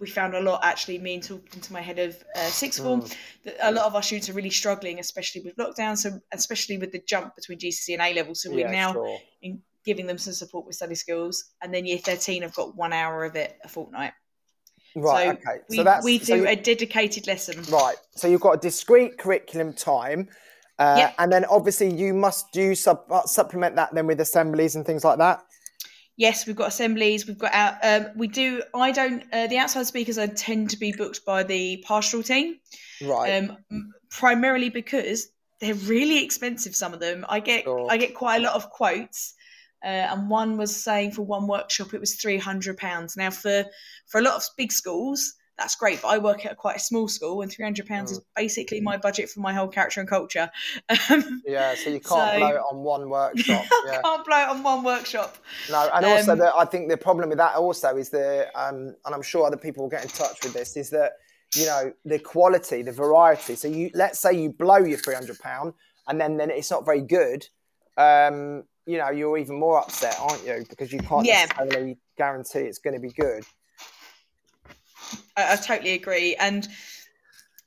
we found a lot actually. Me and talking to my head of uh, sixth form, that a lot of our students are really struggling, especially with lockdown. So especially with the jump between GCSE and A level. So we're yeah, now sure. in giving them some support with study skills, and then year thirteen I've got one hour of it a fortnight. Right. so okay. we, so that's we so do you- a dedicated lesson. Right. So you've got a discrete curriculum time. Uh, Yep. And then obviously you must do sub, uh, supplement that then with assemblies and things like that. Yes, we've got assemblies. We've got out. Um, we do. I don't. Uh, the outside speakers I tend to be booked by the pastoral team, Right. um, primarily because they're really expensive. Some of them. I get. Sure. I get quite a lot of quotes uh, and one was saying for one workshop it was three hundred pounds. Now for for a lot of big schools, that's great. But I work at quite a small school, and three hundred pounds is mm. basically my budget for my whole character and culture. <laughs> Um, yeah, so you can't so, blow it on one workshop. <laughs> Yeah. can't blow it on one workshop. No, and also um, the, I think the problem with that also is the, um, and I'm sure other people will get in touch with this, is that you know the quality, the variety. So you let's say you blow your three hundred pound, and then then it's not very good. Um, you know, you're even more upset, aren't you? Because you can't yeah. necessarily guarantee it's going to be good. I, I totally agree, and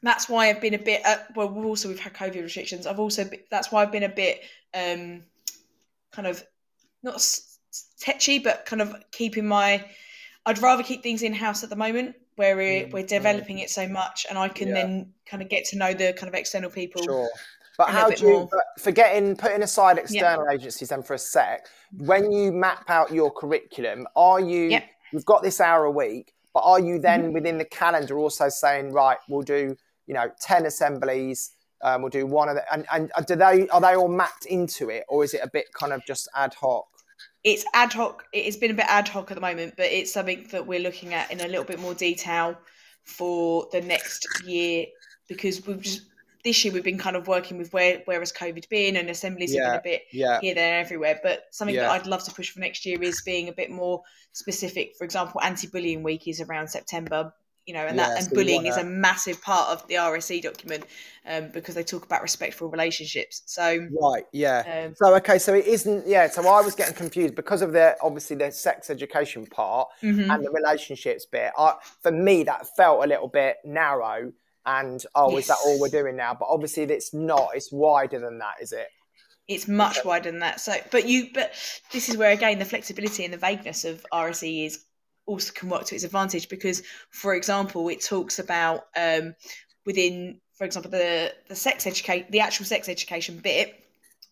that's why I've been a bit. Uh, well, we've also we've had COVID restrictions. I've also that's why I've been a bit um, kind of not tetchy, but kind of keeping my. I'd rather keep things in house at the moment where we're, mm, we're developing mm. it so much, and I can yeah. then kind of get to know the kind of external people. Sure. But how do you, forgetting, putting aside external yep. agencies then for a sec, when you map out your curriculum, are you, yep. you've got this hour a week, but are you then mm-hmm. within the calendar also saying, right, we'll do, you know, 10 assemblies, um, we'll do one of the, and, and do they, are they all mapped into it or is it a bit kind of just ad hoc? It's ad hoc. It has been a bit ad hoc at the moment, but it's something that we're looking at in a little bit more detail for the next year because we've just this year we've been kind of working with where where has COVID been and assemblies yeah, have been a bit yeah. here, there, everywhere. But something yeah. that I'd love to push for next year is being a bit more specific. For example, anti-bullying week is around September. You know, and that and bullying wanna... is a massive part of the RSE document um, because they talk about respectful relationships. So right, yeah. Um, so okay, so it isn't. Yeah, so I was getting confused because of the obviously the sex education part mm-hmm. and the relationships bit. I, for me, that felt a little bit narrow and oh, yes. is that all we're doing now? But obviously, it's not. It's wider than that, is it? It's much wider than that. So, but you, but this is where again the flexibility and the vagueness of RSE is also can work to its advantage because, for example, it talks about um, within, for example, the the sex educate the actual sex education bit.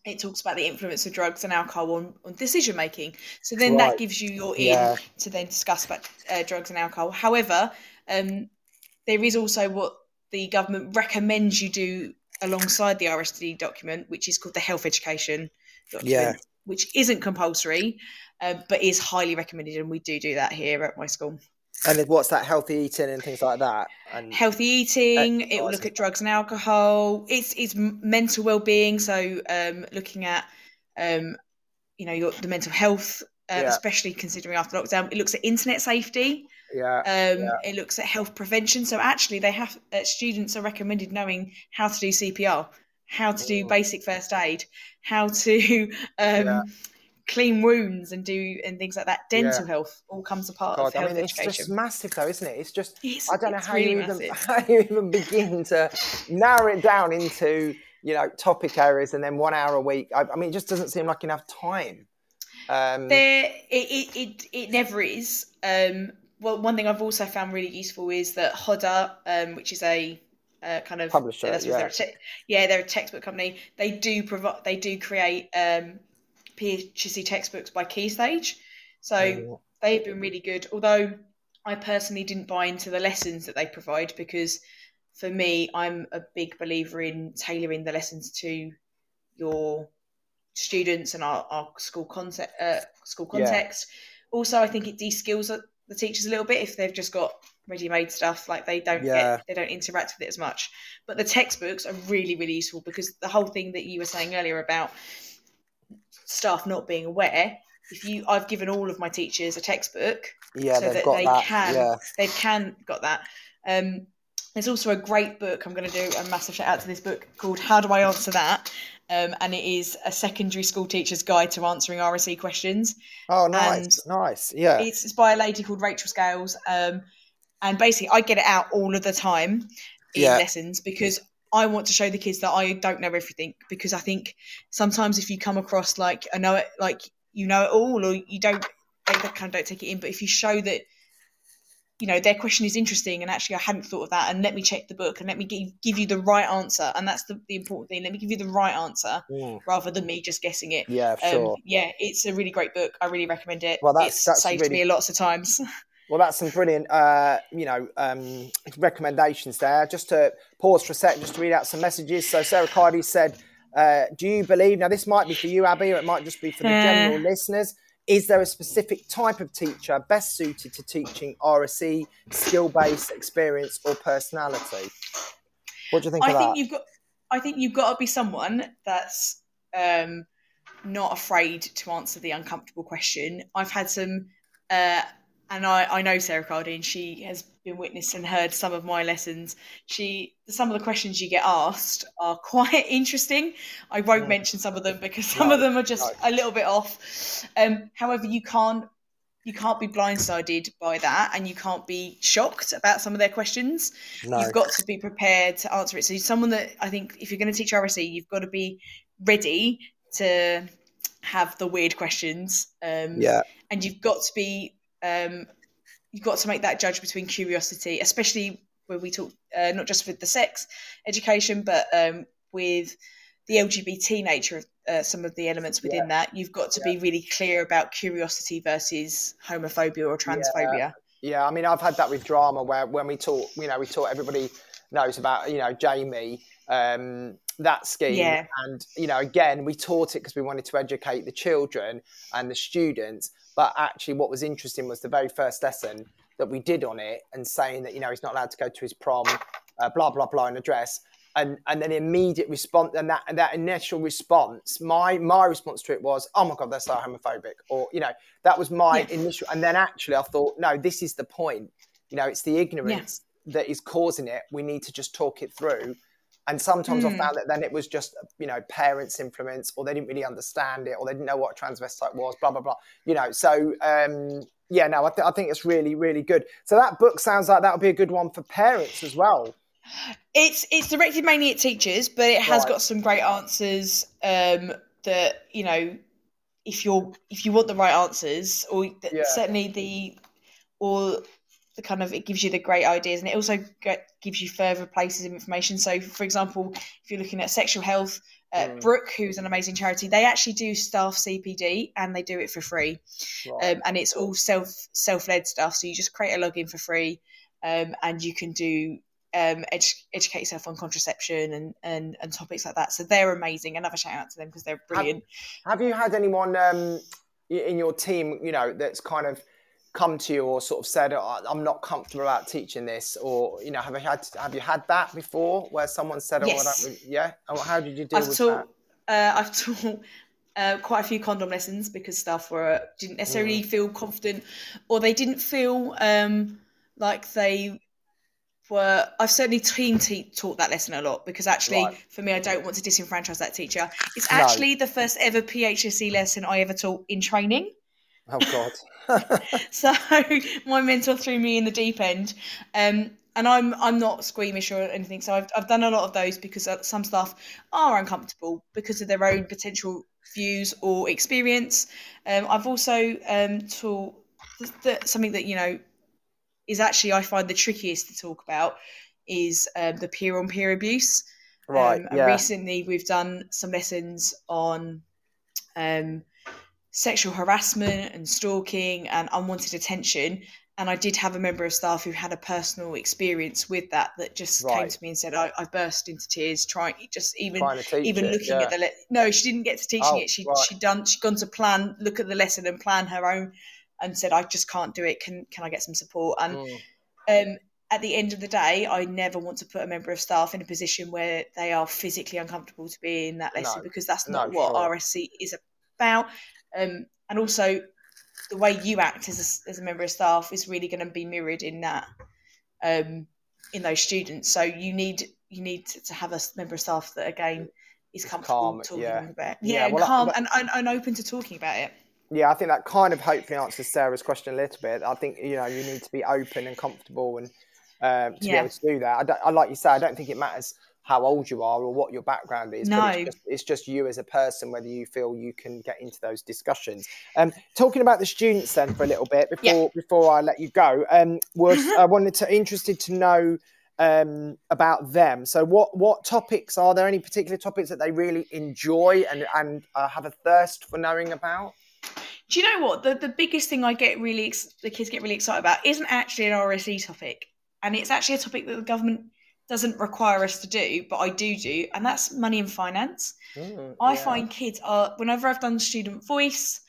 It talks about the influence of drugs and alcohol on, on decision making. So then right. that gives you your in yeah. to then discuss about uh, drugs and alcohol. However, um, there is also what the government recommends you do alongside the RSE document, which is called the health education document, yeah. which isn't compulsory, uh, but is highly recommended, and we do do that here at my school. And what's that healthy eating and things like that? And healthy eating. It will look at drugs and alcohol. It's it's mental well being. So um, looking at um, you know your, the mental health, uh, yeah. especially considering after lockdown. It looks at internet safety. Yeah, um, yeah. It looks at health prevention. So actually, they have uh, students are recommended knowing how to do CPR, how to do basic first aid, how to <laughs> um, yeah. clean wounds and do and things like that. Dental health all comes a part God, of health I mean, education. It's just massive, though, isn't it? It's just it's, I don't know how really you even <laughs> how you even begin to narrow it down into you know topic areas and then one hour a week. I, I mean, it just doesn't seem like enough time. Um, there, it, it, it, it never is. Um, well, one thing I've also found really useful is that Hodder, um, which is a uh, kind of publisher, yeah. They're te- yeah, they're a textbook company. They do provide, they do create um, PSHE textbooks by Key Stage, so oh. they've been really good. Although I personally didn't buy into the lessons that they provide because for me, I'm a big believer in tailoring the lessons to your students and our, our school concept, uh, school context. Yeah. Also, I think it de-skills the teachers a little bit if they've just got ready-made stuff like they don't yeah. get they don't interact with it as much but the textbooks are really really useful because the whole thing that you were saying earlier about staff not being aware if you i've given all of my teachers a textbook yeah, so that they that. can yeah. they can got that um, there's also a great book i'm going to do a massive shout out to this book called how do i answer that um, and it is a secondary school teacher's guide to answering RSE questions. Oh, nice, and nice, yeah. It's, it's, by a lady called Rachel Scales, um, and basically I get it out all of the time in yeah. lessons because I want to show the kids that I don't know everything. Because I think sometimes if you come across like I know it, like you know it all, or you don't, they kind of don't take it in. But if you show that you know their question is interesting and actually i hadn't thought of that and let me check the book and let me give, give you the right answer and that's the, the important thing let me give you the right answer mm. rather than me just guessing it yeah um, sure yeah it's a really great book i really recommend it well that's, it's that's saved really... me lots of times <laughs> well that's some brilliant uh, you know um, recommendations there just to pause for a second, just to read out some messages so sarah cardi said Uh, do you believe now? This might be for you, Abby, or it might just be for the Uh. general listeners. Is there a specific type of teacher best suited to teaching RSE, skill based experience, or personality? What do you think I think that? you've got. I think you've got to be someone that's um, not afraid to answer the uncomfortable question. I've had some, uh, and I, I know Sarah Cardine. She has been witnessed and heard some of my lessons. She some of the questions you get asked are <laughs> quite interesting. I won't mention some of them because some of them are just a little bit off. Um, however, you can't you can't be blindsided by that and you can't be shocked about some of their questions No. you've got to be prepared to answer it so someone that i think if you're going to teach rse you've got to be ready to have the weird questions um, Yeah. and you've got to be um, you've got to make that judge between curiosity especially when we talk uh, not just with the sex education but um, with the lgbt nature of uh, some of the elements within that you've got to be really clear about curiosity versus homophobia or transphobia Yeah, I mean, I've had that with drama where when we taught, you know, we taught everybody knows about, you know, Jamie, um, that scheme. Yeah. And, you know, again, we taught it because we wanted to educate the children and the students. But actually, what was interesting was the very first lesson that we did on it and saying that, you know, he's not allowed to go to his prom, uh, blah, blah, blah, in a dress. And, and then immediate response and that and that initial response, my my response to it was, oh my god, they're so homophobic, or you know, that was my Yeah. initial. And then actually, I thought, no, this is the point. You know, it's the ignorance that is causing it. We need to just talk it through. And sometimes I found that then it was just, you know, parents' influence, or they didn't really understand it, or they didn't know what a transvestite was, blah blah blah. You know, so um, yeah, no, I, th- I think it's really really good. So that book sounds like that would be a good one for parents as well. It's it's directed mainly at teachers, but it has Right. got some great answers. Um, that you know, if you're if you want the right answers, or Yeah. certainly the or the kind of it gives you the great ideas, and it also get, gives you further places of information. So, for example, if you're looking at sexual health, uh, Mm. Brook, who's an amazing charity, they actually do staff CPD and they do it for free Right. um, and it's all self self led stuff. So you just create a login for free, um, and you can do um, edu- educate yourself on contraception and, and and topics like that. So they're amazing. Another shout out to them because they're brilliant. Have you had anyone um, in your team, you know, that's kind of come to you or sort of said, oh, "I'm not comfortable about teaching this," or you know, have you had have you had that before, where someone said, "Oh, Yes. yeah," how did you deal I've with taught uh, I've taught uh, quite a few condom lessons because staff were didn't Mm. necessarily feel confident or they didn't feel um, like they were. I've certainly team te- taught that lesson a lot because actually Right. for me I don't want to disenfranchise that teacher. It's No. actually the first ever PHSE lesson I ever taught in training. Oh God. <laughs> So my mentor threw me in the deep end. Um, and I'm I'm not squeamish or anything. So I've I've done a lot of those because uh, some staff are uncomfortable because of their own potential views or experience. Um, I've also um, taught th- th- something that you know is actually I find the trickiest to talk about is um, the peer on peer abuse. Right, Um, and yeah. recently we've done some lessons on um, sexual harassment and stalking and unwanted attention. And I did have a member of staff who had a personal experience with that that just came to me and said, I, I burst into tears trying just even Trying to teach even it, looking yeah. at the le- no she didn't get to teaching Oh, it she right. she done she gone to plan look at the lesson and plan her own and said I just can't do it can can I get some support and Mm. um, at the end of the day, I never want to put a member of staff in a position where they are physically uncomfortable to be in that lesson No. because that's No, not what sure. RSE is about. Um, and also, the way you act as a, as a member of staff is really going to be mirrored in that um, in those students. So you need you need to, have a member of staff that again is comfortable calm, talking yeah. about Yeah, yeah, and well, calm but- and, and, and open to talking about it. Yeah, I think that kind of hopefully answers Sarah's question a little bit. I think you know you need to be open and comfortable and um, to be able to do that. I, I like you say, I don't think it matters how old you are or what your background is. No. it's just, it's just you as a person whether you feel you can get into those discussions. Um, talking about the students then for a little bit before Yeah. before I let you go, um, was I wanted to interested to know um, about them. So, what what topics are there? Any particular topics that they really enjoy and and uh, have a thirst for knowing about? Do you know what the the biggest thing I get really ex- the kids get really excited about isn't actually an RSE topic, and it's actually a topic that the government doesn't require us to do, but I do do, and that's money and finance. Mm, I yeah. find kids are whenever I've done student voice,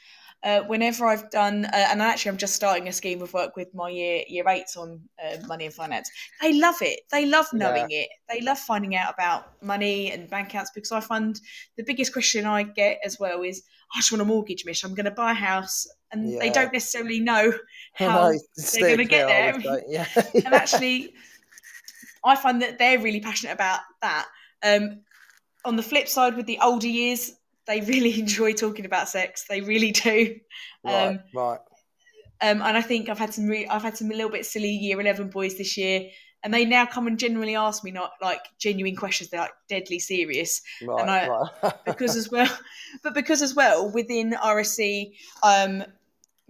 uh, whenever I've done, uh, and actually I'm just starting a scheme of work with my year year eights on uh, money and finance. They love it. They love knowing it. They love finding out about money and bank accounts because I find the biggest question I get as well is, I just want a mortgage, Mish. I'm going to buy a house, and they don't necessarily know how they're going to get there, there. Yeah. <laughs> and actually i find that they're really passionate about that. Um, on the flip side with the older years they really <laughs> enjoy talking about sex. They really do. Right, um, right. um, and i think i've had some re- i've had some a little bit silly year 11 boys this year and they now come and genuinely ask me not like genuine questions. They're like deadly serious. Right, I- right. <laughs> because as well but because as well within rse um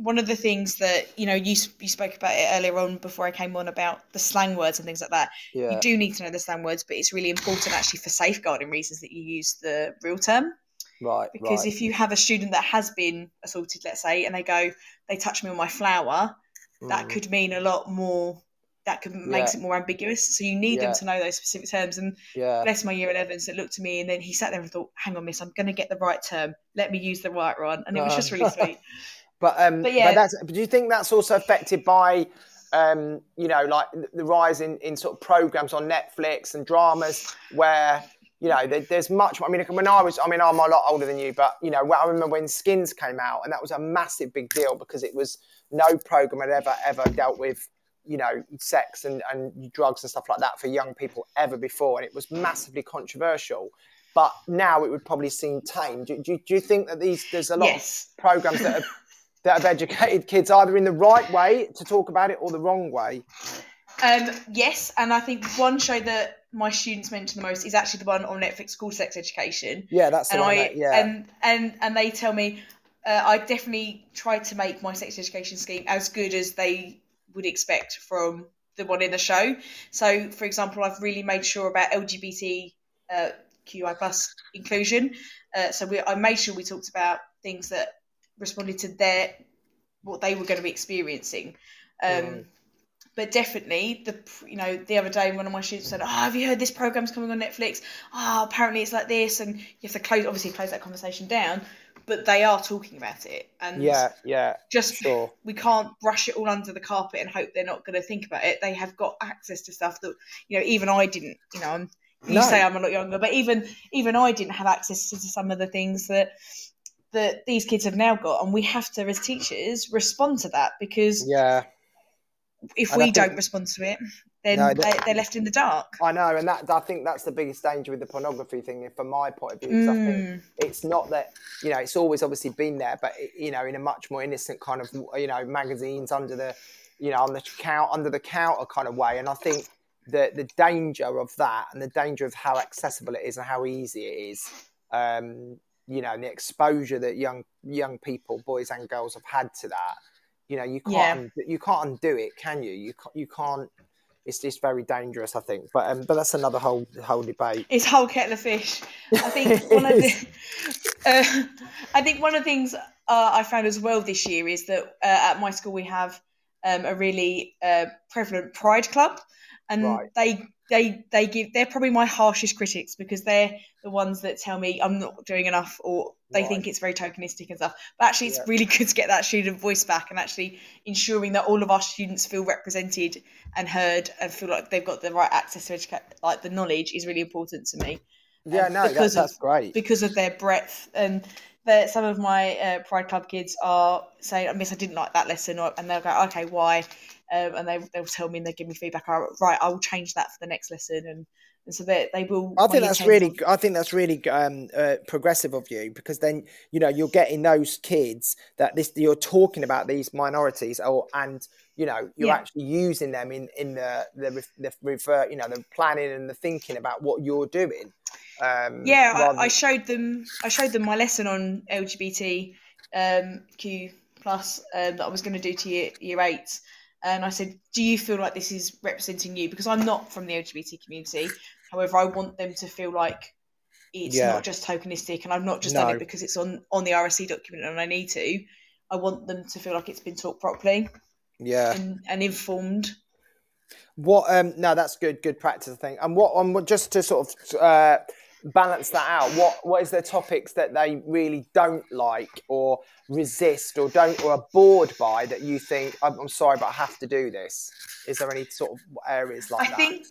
one of the things that you know you, you spoke about it earlier on before i came on about the slang words and things like that yeah. you do need to know the slang words but it's really important actually for safeguarding reasons that you use the real term right, because right. if you have a student that has been assaulted let's say and they go they touch me on my flower that Mm, could mean a lot more that could makes Yeah. it more ambiguous so you need Yeah. them to know those specific terms and yeah. bless my year 11s that looked to me and then he sat there and thought hang on miss i'm going to get the right term let me use the right one and it was just really <laughs> sweet But um, But but that's. But do you think that's also affected by, um, you know, like the rise in, in sort of programs on Netflix and dramas where you know there, there's much. I mean, when I was, I mean, I'm a lot older than you, but you know, I remember when Skins came out, and that was a massive big deal because it was no program had ever ever dealt with. You know, sex and, and drugs and stuff like that for young people ever before, and it was massively controversial. But now it would probably seem tame. Do, do, do you think that these there's a lot yes of programs that have that have educated kids either in the right way to talk about it or the wrong way. um yes and i think one show that my students mention the most is actually the one on netflix called sex education Yeah, that's the and one. I that, yeah, and and and they tell me uh, I definitely tried to make my sex education scheme as good as they would expect from the one in the show. So, for example, I've really made sure about LGBT uh, QI plus inclusion. Uh, so we, I made sure we talked about things that responded to their what they were going to be experiencing. Um, Mm. But definitely, the you know the other day one of my students said, "Oh, have you heard this program's coming on Netflix? Oh, apparently it's like this," and you have to close obviously close that conversation down. But they are talking about it, and yeah, yeah, just sure. we can't brush it all under the carpet and hope they're not going to think about it. They have got access to stuff that you know even I didn't. You know, I'm, you No. say I'm a lot younger, but even even I didn't have access to some of the things that that these kids have now got, and we have to, as teachers, respond to that because Yeah, if And we think- don't respond to it, then No, they, they're left in the dark. I know, and that I think that's the biggest danger with the pornography thing, from my point of view. Because I think Mm. it's not that you know it's always obviously been there, but you know in a much more innocent kind of you know magazines under the you know on the count under the counter kind of way. And I think the the danger of that and the danger of how accessible it is and how easy it is. Um, you know, the exposure that young young people, boys and girls, have had to that. You know, you can't Yeah. you can't undo it, can you? You can't, you can't. It's just very dangerous, I think. But um, but that's another whole whole debate. It's whole kettle of fish. I <laughs> think one of the, <laughs> uh, I think one of the things uh, I found as well this year is that uh, at my school we have um, a really uh, prevalent Pride Club, and Right. they they they give they're probably my harshest critics because they're the ones that tell me I'm not doing enough or they Right. think it's very tokenistic and stuff. But actually, it's Yeah. really good to get that student voice back and actually ensuring that all of our students feel represented and heard and feel like they've got the right access to educate, like the knowledge is really important to me Yeah, um, no, that, because of- that's great. because of their breadth and that some of my uh, Pride Club kids are saying, "I miss, I didn't like that lesson," or, and they'll go, "Okay, why?" Um, and they they'll tell me and they give me feedback. I right, I will change that for the next lesson, and and so they they will. I think that's really, will- I think that's really um, uh, progressive of you because then you know you're getting those kids that this you're talking about these minorities, or and you know you're Yeah. actually using them in in the the, the refer, you know, the planning and the thinking about what you're doing. Um, yeah I, I showed them i showed them my lesson on LGBTQ um, plus um, that i was going to do to year, year eight and i said do you feel like this is representing you because i'm not from the lgbt community however i want them to feel like it's Yeah. not just tokenistic and i've not just done it because it's on on the rse document and i need to i want them to feel like it's been taught properly yeah, and, and informed What? Um, no, that's good. Good practice, I think. And what? Um, just to sort of uh, balance that out. What? What is the topics that they really don't like, or resist, or don't, or are bored by that you think? I'm, I'm sorry, but I have to do this. Is there any sort of areas like that? I that? think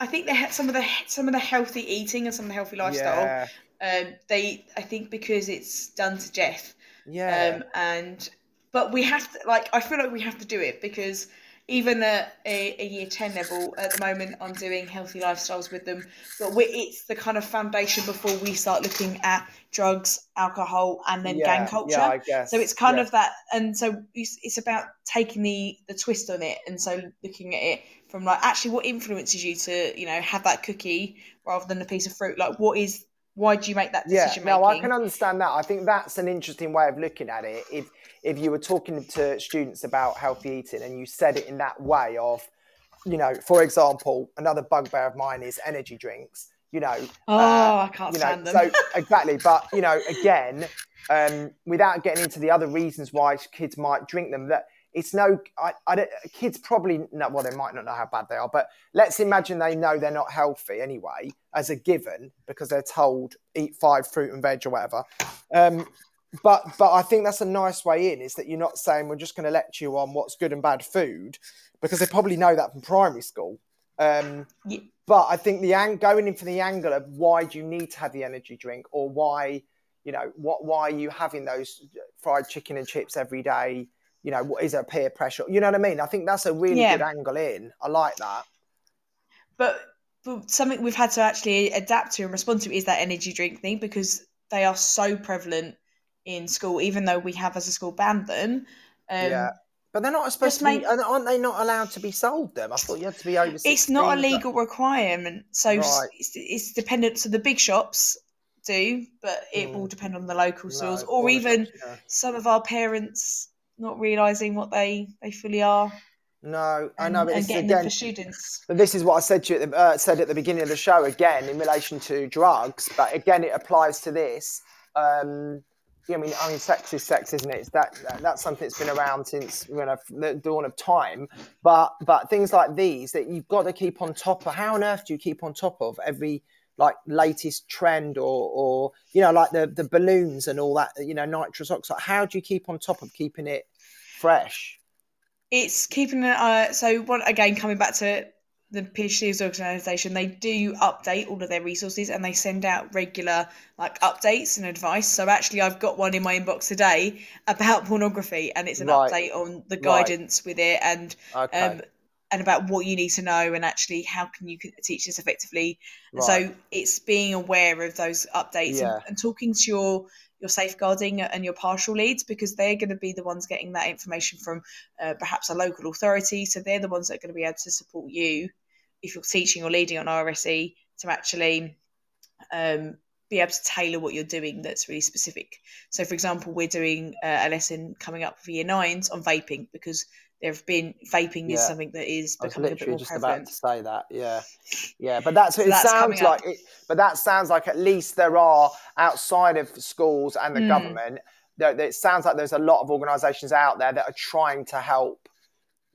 I think they some of the some of the healthy eating and some of the healthy lifestyle. Yeah. Um, they I think because it's done to death. Yeah. Um, and but we have to like I feel like we have to do it because even at a, a year 10 level at the moment i'm doing healthy lifestyles with them. But we it's the kind of foundation before we start looking at drugs alcohol and then Yeah, gang culture. Yeah, I guess, so it's kind yeah. of that and so it's, it's about taking the the twist on it and so looking at it from like actually what influences you to you know have that cookie rather than a piece of fruit? Like what is why do you make that decision Yeah, no, I can understand that. I think that's an interesting way of looking at it. If if you were talking to students about healthy eating and you said it in that way of, you know, for example, another bugbear of mine is energy drinks. You know, oh uh, i can't you know, stand them so exactly. But you know, again, um, without getting into the other reasons why kids might drink them, that it's no, I, I don't, kids probably no, well, they might not know how bad they are, but let's imagine they know they're not healthy anyway, as a given, because they're told eat five fruit and veg or whatever. Um, but but I think that's a nice way in, is that you're not saying we're just going to lecture you on what's good and bad food, because they probably know that from primary school. Um, Yeah. but I think the ang- going in for the angle of why do you need to have the energy drink, or why, you know, what why are you having those fried chicken and chips every day? You know, what is there peer pressure? You know what I mean? I think that's a really Yeah. good angle in. I like that. but, but something we've had to actually adapt to and respond to is that energy drink thing because they are so prevalent in school, even though we have as a school banned them. Um, yeah. But they're not supposed to be, aren't they not allowed to be sold them? I thought you had to be over 16. It's not a but- legal requirement, so Right. it's, it's dependent. So the big shops do, but it will depend on the local stores, No, or even shops, yeah. some of our parents not realizing what they they fully are. No, I know, but and getting them again. for students. But this is what I said to you at the, uh, said at the beginning of the show again in relation to drugs. But again, it applies to this. Um, yeah, I mean, I mean, sex is sex, isn't it? It's that, that that's something that's been around since you know the dawn of time. But but things like these that you've got to keep on top of. How on earth do you keep on top of every like latest trend or or you know like the the balloons and all that? You know, nitrous oxide. How do you keep on top of keeping it fresh? It's keeping an eye. So, one again, coming back to the PSHE organisation, they do update all of their resources and they send out regular like updates and advice. So, actually, I've got one in my inbox today about <laughs> pornography, and it's an Right. update on the Right. guidance with it and Okay. um, and about what you need to know and actually how can you teach this effectively. Right. So, it's being aware of those updates Yeah. and, and talking to your your safeguarding and your partial leads because they're going to be the ones getting that information from uh, perhaps a local authority. So they're the ones that are going to be able to support you if you're teaching or leading on RSE to actually um, be able to tailor what you're doing that's really specific. So, for example, we're doing uh, a lesson coming up for year nines on vaping because there have been vaping is something that is becoming a bit literally more just prevalent. about to say that. Yeah, yeah, but that's So it. that's sounds like it, but that sounds like at least there are outside of schools and the Mm. government. There- it sounds like there's a lot of organisations out there that are trying to help.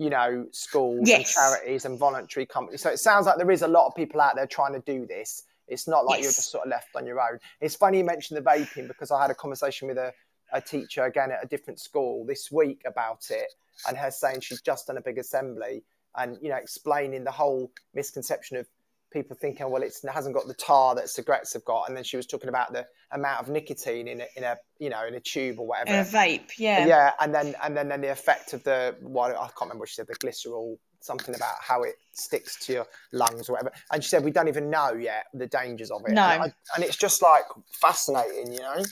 You know, schools and charities and voluntary companies. So it sounds like there is a lot of people out there trying to do this. It's not like you're just sort of left on your own. It's funny you mentioned the vaping because I had a conversation with a, a teacher again at a different school this week about it, and her saying she's just done a big assembly and you know explaining the whole misconception of people thinking, well, it's, it hasn't got the tar that cigarettes have got, and then she was talking about the amount of nicotine in a, in a you know in a tube or whatever. And a vape, yeah. Yeah, and then and then then the effect of the what I can't remember what she said the glycerol something about how it sticks to your lungs or whatever. And she said we don't even know yet the dangers of it. No. and, I, and it's just like fascinating, you know.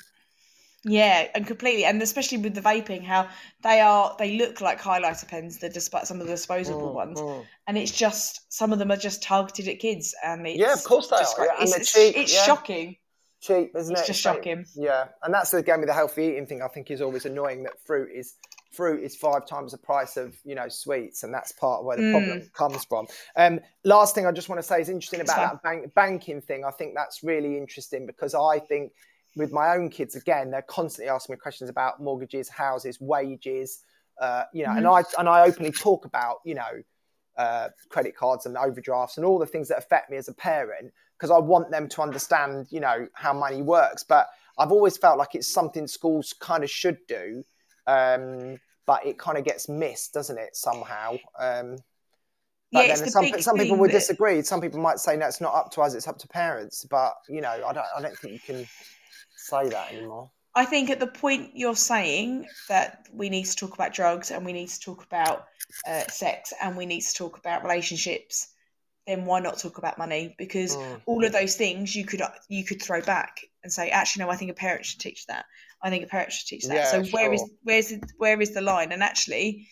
Yeah, and completely, and especially with the vaping, how they are, they look like highlighter pens. They're just some of the disposable Mm, ones, mm. and it's just some of them are just targeted at kids, and it's Yeah, of course they are, yeah, and It's, it's, cheap, it's yeah. shocking. cheap, isn't It's it? just shocking. Yeah, and that's again with the healthy eating thing. I think is always annoying that fruit is fruit is five times the price of you know sweets, and that's part of where the Mm. problem comes from. Um, last thing I just want to say is interesting about that bank, banking thing. I think that's really interesting because I think with my own kids again, they're constantly asking me questions about mortgages, houses, wages. Uh, you know, and Mm-hmm. I and I openly talk about you know uh, credit cards and overdrafts and all the things that affect me as a parent because I want them to understand, you know, how money works. But I've always felt like it's something schools kind of should do, um, but it kind of gets missed, doesn't it, somehow? Um, but Yeah, then it's the some, some people would that- disagree. Some people might say, no, it's not up to us, it's up to parents. But, you know, I don't, I don't think you can say that anymore. I think at the point you're saying that we need to talk about drugs and we need to talk about uh, sex and we need to talk about relationships, then why not talk about money? Because Mm. all of those things you could you could throw back and say, actually, no, I think a parent should teach that. I think a parent should teach that. Yeah, so where is sure. where's the, where is the line? And actually,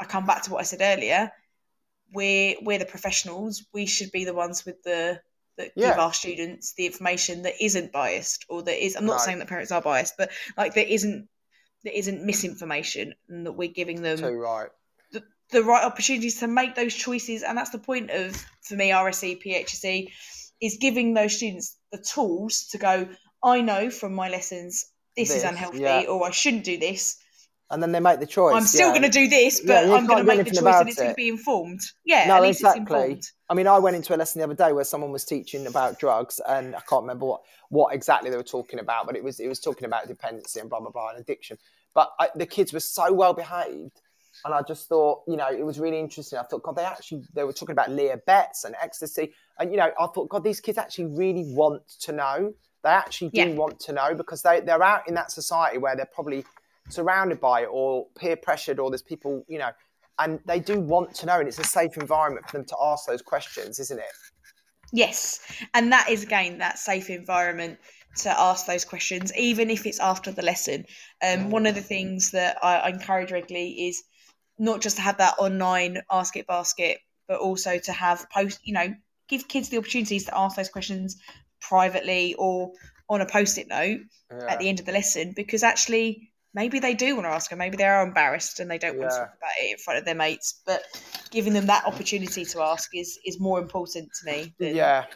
I come back to what I said earlier. We're we're the professionals. We should be the ones with the that give our students the information that isn't biased or that is. I'm not No. saying that parents are biased, but like there isn't there isn't misinformation and that we're giving them Too right. the, the right opportunities to make those choices and that's the point of for me RSE PHSE is giving those students the tools to go I know from my lessons this, is unhealthy yeah. or I shouldn't do this And then they make the choice. I'm still yeah. going to do this but you I'm going to make the choice and it's going to be informed yeah No, at least exactly. it's informed I mean, I went into a lesson the other day where someone was teaching about drugs, and I can't remember what, what exactly they were talking about, but it was it was talking about dependency and blah blah blah and addiction. But I, the kids were so well behaved, and I just thought, you know, it was really interesting. I thought, God, they actually they were talking about Leah Betts and ecstasy, and you know, I thought, God, these kids actually really want to know. They actually do Yeah. want to know because they they're out in that society where they're probably surrounded by it or peer pressured or there's people, you know, and they do want to know, and it's a safe environment for them to ask those questions, isn't it? Yes, and that is again that safe environment to ask those questions, even if it's after the lesson. Um, one of the things that I, I encourage regularly is not just to have that online ask it basket, but also to have post, you know, give kids the opportunities to ask those questions privately or on a post-it note at the end of the lesson, because actually maybe they do want to ask her, maybe they are embarrassed and they don't want to talk about it in front of their mates, but giving them that opportunity to ask is is more important to me. Than, Yeah.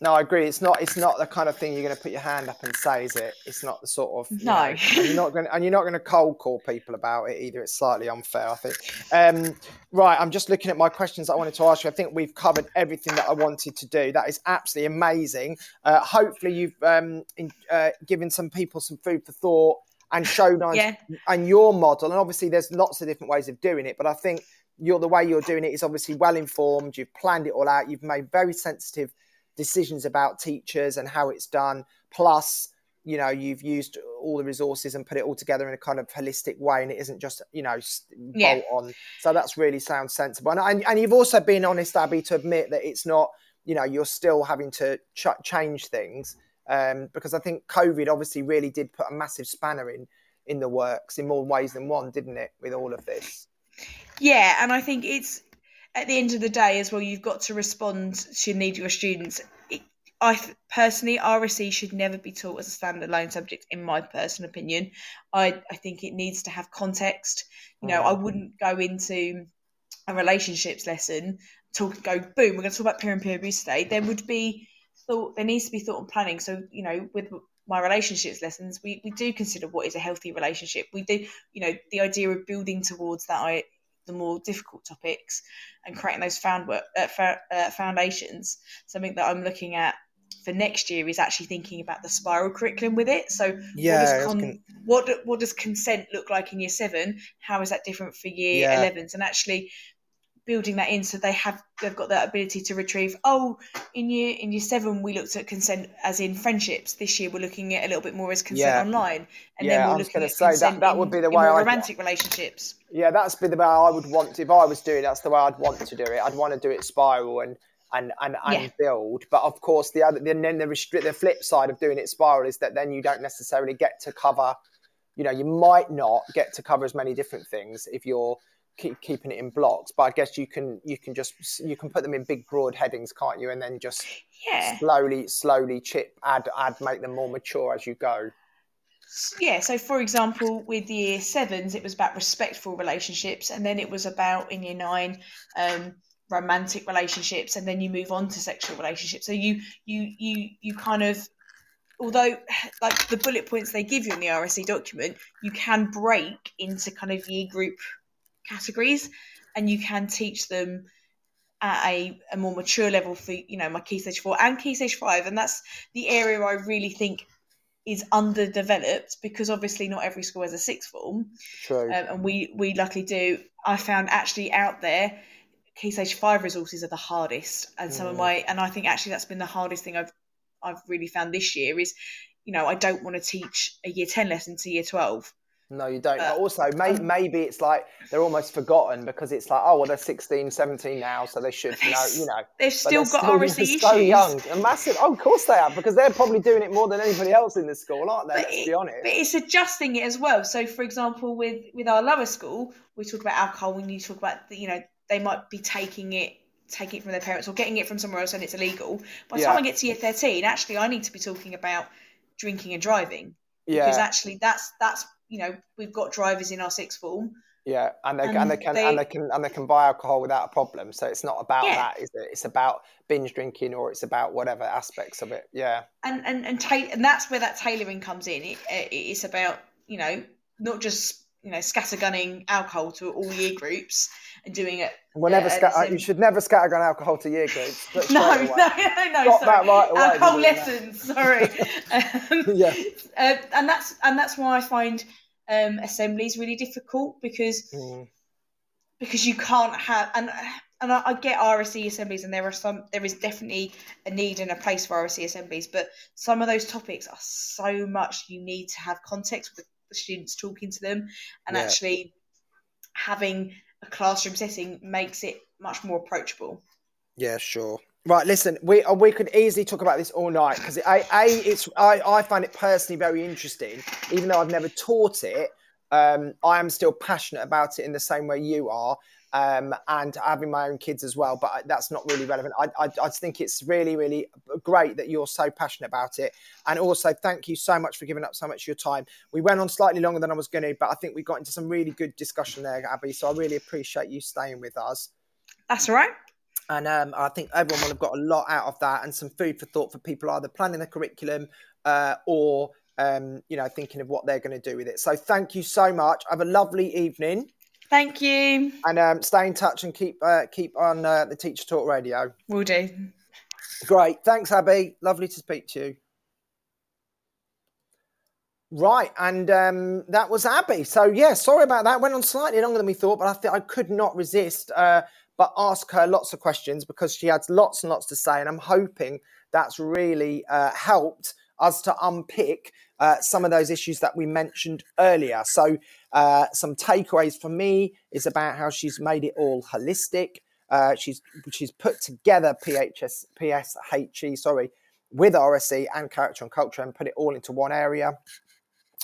No, I agree. It's not. It's not the kind of thing you're going to put your hand up and say, is it? It's not the sort of. No. know, and you're not going. And you're not going to cold call people about it either. It's slightly unfair, I think. Um, right. I'm just looking at my questions I wanted to ask you. I think we've covered everything that I wanted to do. That is absolutely amazing. Uh, hopefully, you've um, in, uh, given some people some food for thought and shown us Yeah. and your model. And obviously, there's lots of different ways of doing it. But I think you're the way you're doing it is obviously well informed. You've planned it all out. You've made very sensitive decisions about teachers and how it's done. Plus, you know, you've used all the resources and put it all together in a kind of holistic way, and it isn't just you know Yeah. bolt on. So that's really sounds sensible. And, and and you've also been honest, Abby, to admit that it's not. You know, you're still having to ch- change things um, because I think COVID obviously really did put a massive spanner in in the works in more ways than one, didn't it? With all of this. Yeah, and I think it's at the end of the day as well. You've got to respond to the need of your students. It, I personally, RSE should never be taught as a standalone subject, in my personal opinion. I I think it needs to have context. You know, I mm. wouldn't go into a relationships lesson talk go boom. We're going to talk about peer and peer abuse today. There would be thought. There needs to be thought and planning. So you know, with my relationships lessons, we, we do consider what is a healthy relationship. We do, you know, the idea of building towards that, I, the more difficult topics, and creating those found work, uh, uh, foundations. Something that I'm looking at for next year is actually thinking about the spiral curriculum with it. So Yeah, what does, con- gonna- what what does consent look like in year seven? How is that different for year Yeah. 11s? And actually building that in so they have they've got that ability to retrieve oh in year in year seven we looked at consent as in friendships this year we're looking at a little bit more as consent Yeah. online and Yeah, then I we're was looking at say that- consent that in- would be the in way more I'd- romantic relationships Yeah, that's be the way I would want. to, If I was doing, it, that's the way I'd want to do it. I'd want to do it spiral and and and, and Yeah. build. But of course, the other then then the restrict the flip side of doing it spiral is that then you don't necessarily get to cover. You know, you might not get to cover as many different things if you're keep keeping it in blocks. But I guess you can you can just you can put them in big broad headings, can't you? And then just yeah slowly slowly chip add add make them more mature as you go. Yeah so for example with year sevens it was about respectful relationships and then it was about in year nine um romantic relationships and then you move on to sexual relationships. So you you you you kind of although <sighs> like the bullet points they give you in the RSE document you can break into kind of year group categories and you can teach them at a, a more mature level for you know my key stage four and key stage five, and that's the area I really think is underdeveloped because obviously not every school has a sixth form. True. Um, and we we luckily do. I found actually out there, key stage five resources are the hardest, and some of Mm. my and I think actually that's been the hardest thing I've I've really found this year is, you know, I don't want to teach a year ten lesson to year twelve. No, you don't. Uh, But also, may, um, maybe it's like they're almost forgotten because it's like, oh, well, they're 16, 17 now, so they should know, you know. They've still got still- RSE they're <laughs> issues. so young and massive. Oh, of course they are, because they're probably doing it more than anybody else in the school, aren't they? But Let's it- be honest. But it's adjusting it as well. So, for example, with with our lower school, we talk about alcohol. When you talk about, you know, they might be taking it taking it from their parents or getting it from somewhere else and it's illegal. By the Yeah. time I get to year thirteen, actually, I need to be talking about drinking and driving because actually, that's that's you know, we've got drivers in our sixth form. yeah, and they, and and they can they- and they can and they can buy alcohol without a problem. So it's not about Yeah. that, is it? It's about binge drinking or it's about whatever aspects of it. Yeah, and and and, ta- and that's where that tailoring comes in. It, it, it's about you know not just you know scattergunning alcohol to all year groups doing it. never uh, scat- you should never scatter scattergun alcohol to year groups. <laughs> No, no, no, <laughs> no, Got sorry. that right away, Alcohol lessons, sorry. <laughs> um, Yeah. uh, and that's and that's why I find um, assemblies really difficult because Mm. because you can't have and and I, I get RSE assemblies and there are some there is definitely a need and a place for RSE assemblies, but some of those topics are so much you need to have context with the students talking to them and Yeah. actually having a classroom setting makes it much more approachable. Yeah, sure. Right, listen, we uh, we could easily talk about this all night because a, a it's I, I find it personally very interesting, even though I've never taught it. Um, I am still passionate about it in the same way you are, um, and having my own kids as well. But I- that's not really relevant. I, I I just think it's really really great that you're so passionate about it, and also thank you so much for giving up so much of your time. We went on slightly longer than I was going to, but I think we got into some really good discussion there, Abby. So I really appreciate you staying with us. That's all right. And um, I think everyone will have got a lot out of that and some food for thought for people either planning their curriculum uh, or, um, you know, thinking of what they're going to do with it. So thank you so much. Have a lovely evening Thank you. and um, stay in touch and keep uh, keep on uh, the Teacher Talk Radio. Will do. Great. Thanks, Abby. Lovely to speak to you. Right, and um, that was Abby. So yeah, sorry about that. Went on slightly longer than we thought, but I think I could not resist uh, but ask her lots of questions because she had lots and lots to say, and I'm hoping that's really uh, helped us to unpick uh, some of those issues that we mentioned earlier. So uh, some takeaways for me is about how she's made it all holistic. Uh, she's she's put together PHS PSHE sorry with RSE and character and culture and put it all into one area.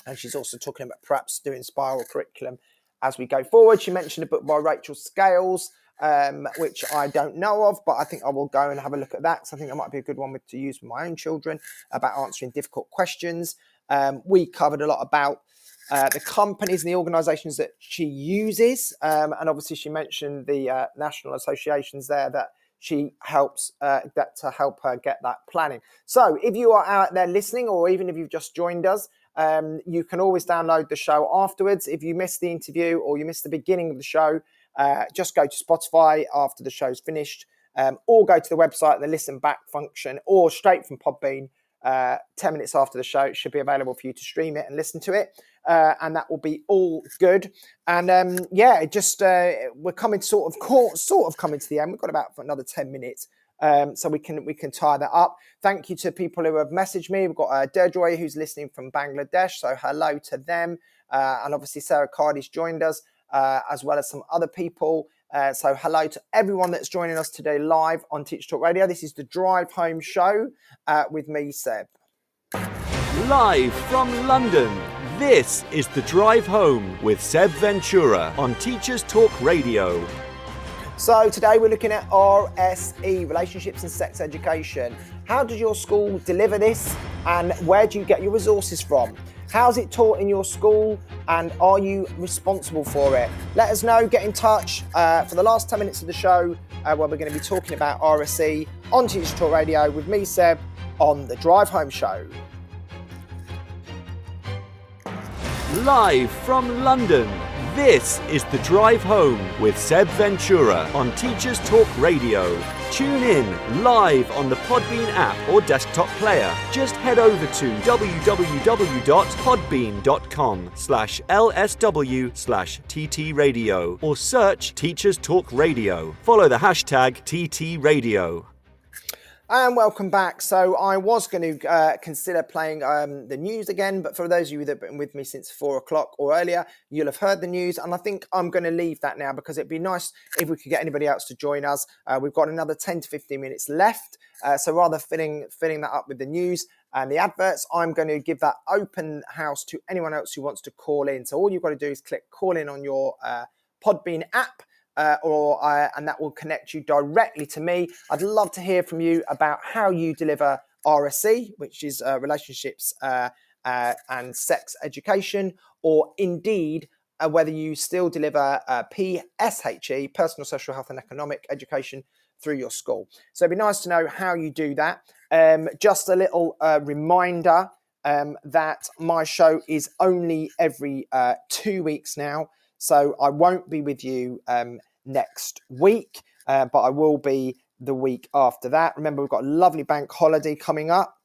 And she's also talking about perhaps doing spiral curriculum as we go forward. She mentioned a book by Rachel Scales, um, which I don't know of, but I think I will go and have a look at that. So I think that might be a good one to use with my own children about answering difficult questions. Um, we covered a lot about uh, the companies and the organisations that she uses, um, and obviously she mentioned the uh, national associations there that she helps uh, that to help her get that planning. So if you are out there listening, or even if you've just joined us, um, you can always download the show afterwards. If you missed the interview or you missed the beginning of the show, uh, just go to Spotify after the show's finished, um, or go to the website, the listen back function, or straight from Podbean. Uh, 10 minutes after the show, it should be available for you to stream it and listen to it. Uh, and that will be all good. And um, yeah, just uh, we're coming sort of sort of coming to the end. We've got about another 10 minutes. Um, so we can we can tie that up. Thank you to people who have messaged me. We've got uh, Deirdre who's listening from Bangladesh, so hello to them. Uh, and obviously Sarah Cardi's joined us, uh, as well as some other people. Uh, so hello to everyone that's joining us today live on Teach Talk Radio. This is the Drive Home Show uh, with me, Seb. Live from London, this is The Drive Home with Seb Ventura on Teachers Talk Radio. So today we're looking at RSE, Relationships and Sex Education. How does your school deliver this and where do you get your resources from? How's it taught in your school and are you responsible for it? Let us know, get in touch uh, for the last 10 minutes of the show uh, where we're going to be talking about RSE on Teachers Talk Radio with me, Seb, on the Drive Home Show. Live from London, this is The Drive Home with Seb Ventura on Teachers Talk Radio. Tune in live on the Podbean app or desktop player. Just head over to www.podbean.com slash lsw slash ttradio or search Teachers Talk Radio. Follow the hashtag TTRadio. And welcome back. So I was going to uh, consider playing um, the news again, but for those of you that have been with me since four o'clock or earlier, you'll have heard the news. And I think I'm going to leave that now because it'd be nice if we could get anybody else to join us. Uh, we've got another 10 to 15 minutes left. Uh, so rather filling filling that up with the news and the adverts, I'm going to give that open house to anyone else who wants to call in. So all you've got to do is click call in on your uh, Podbean app uh, or uh, and that will connect you directly to me. I'd love to hear from you about how you deliver RSE, which is uh, relationships uh, uh, and sex education, or indeed uh, whether you still deliver PSHE, personal, social health, and economic education through your school. So it'd be nice to know how you do that. Um, just a little reminder um, that my show is only every two weeks now. So I won't be with you um, next week, uh, but I will be the week after that. Remember, we've got a lovely bank holiday coming up.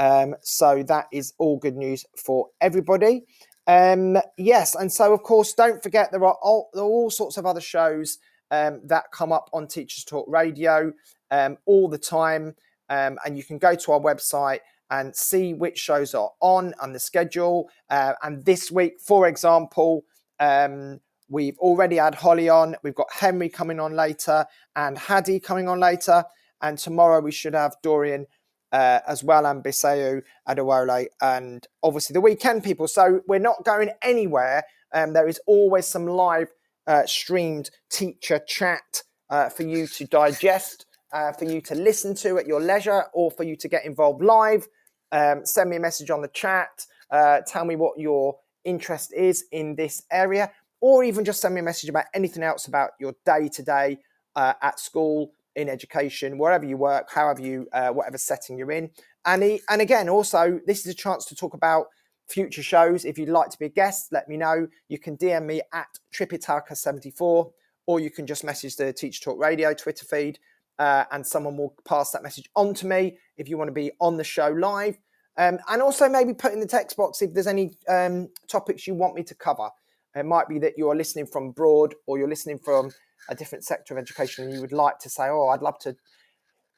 Um, so that is all good news for everybody. Um, yes, and so of course, don't forget there are all, there are all sorts of other shows um, that come up on Teachers Talk Radio um, all the time, um, and you can go to our website and see which shows are on and the schedule. Uh, and this week, for example, um, we've already had Holly on. We've got Henry coming on later and Hadi coming on later. And tomorrow we should have Dorian uh, as well and Biseu Adewale and obviously the weekend people. So we're not going anywhere. Um, there is always some live uh, streamed teacher chat uh, for you to digest, uh, for you to listen to at your leisure, or for you to get involved live. Um, send me a message on the chat. Uh, tell me what your interest is in this area or even just send me a message about anything else about your day to day at school, in education, wherever you work, however you, uh, whatever setting you're in. And he, and again, also this is a chance to talk about future shows. If you'd like to be a guest, let me know. You can DM me at Tripitaka74, or you can just message the Teacher Talk Radio Twitter feed, uh, and someone will pass that message on to me if you want to be on the show live. Um, and also maybe put in the text box if there's any um, topics you want me to cover. It might be that you're listening from abroad or you're listening from a different sector of education and you would like to say, oh, I'd love to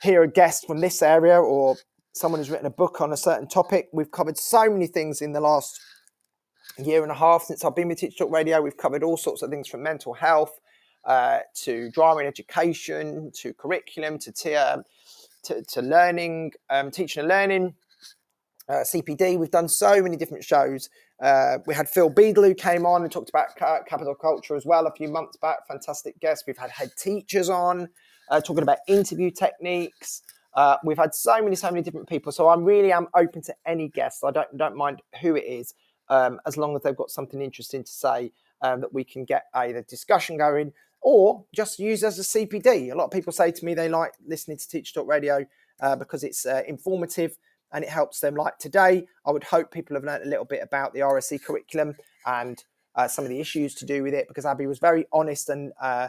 hear a guest from this area or someone who's written a book on a certain topic. We've covered so many things in the last year and a half since I've been with Teach Talk Radio. We've covered all sorts of things from mental health uh, to drama and education to curriculum to, to, to, to learning, um, teaching and learning, uh, CPD. We've done so many different shows uh, we had Phil Beadle who came on and talked about capital culture as well a few months back. Fantastic guest. We've had head teachers on uh, talking about interview techniques. Uh, we've had so many, so many different people. So I'm really am open to any guests. I don't don't mind who it is, um, as long as they've got something interesting to say um, that we can get either discussion going or just use as a CPD. A lot of people say to me they like listening to Teach Talk Radio uh, because it's informative and it helps them. Like today, I would hope people have learned a little bit about the RSE curriculum and uh, some of the issues to do with it because Abby was very honest and uh,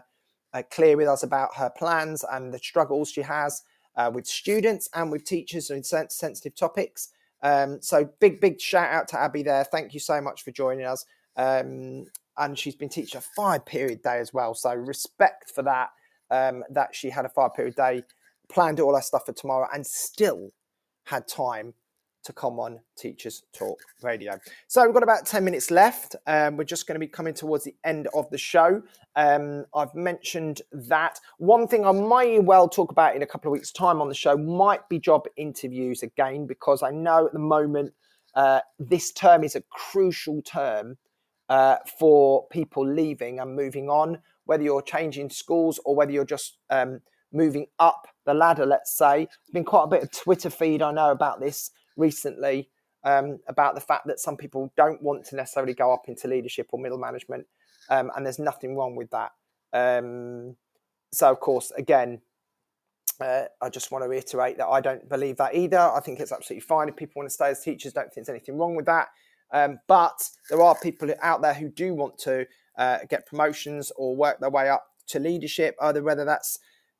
uh, clear with us about her plans and the struggles she has uh, with students and with teachers and sensitive topics. Um, so big, big shout out to Abby there. Thank you so much for joining us. Um, and she's been teaching a five period day as well. So respect for that, um, that she had a five period day, planned all her stuff for tomorrow and still had time to come on Teachers Talk Radio. So we've got about 10 minutes left. Um, we're just going to be coming towards the end of the show. Um, I've mentioned that. One thing I might well talk about in a couple of weeks' time on the show might be job interviews again, because I know at the moment uh, this term is a crucial term uh, for people leaving and moving on, whether you're changing schools or whether you're just um, moving up the ladder, let's say. There's been quite a bit of Twitter feed I know about this recently, um, about the fact that some people don't want to necessarily go up into leadership or middle management, um, and there's nothing wrong with that. Um, so, of course, again, uh, I just want to reiterate that I don't believe that either. I think it's absolutely fine if people want to stay as teachers. Don't think there's anything wrong with that. Um, but there are people out there who do want to uh, get promotions or work their way up to leadership, either whether that's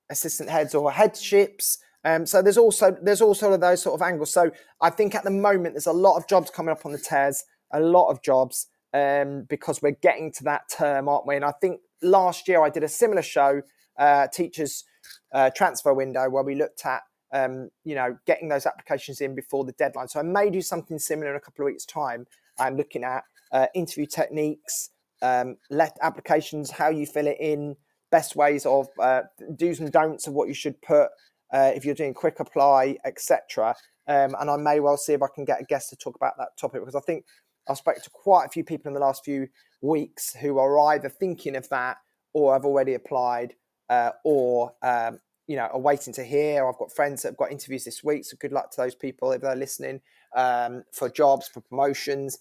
assistant heads or headships. Um, so there's also there's also those sort of angles. So I think at the moment there's a lot of jobs coming up on the TES, a lot of jobs um, because we're getting to that term, aren't we? And I think last year I did a similar show, uh, teachers uh, transfer window, where we looked at um, you know getting those applications in before the deadline. So I may do something similar in a couple of weeks' time. I'm looking at uh, interview techniques, um, let applications, how you fill it in, best ways of uh, do's and don'ts of what you should put uh, if you're doing quick apply, etc. Um, and I may well see if I can get a guest to talk about that topic because I think I've spoken to quite a few people in the last few weeks who are either thinking of that or have already applied uh, or um, you know are waiting to hear. I've got friends that have got interviews this week, so good luck to those people if they're listening um, for jobs, for promotions.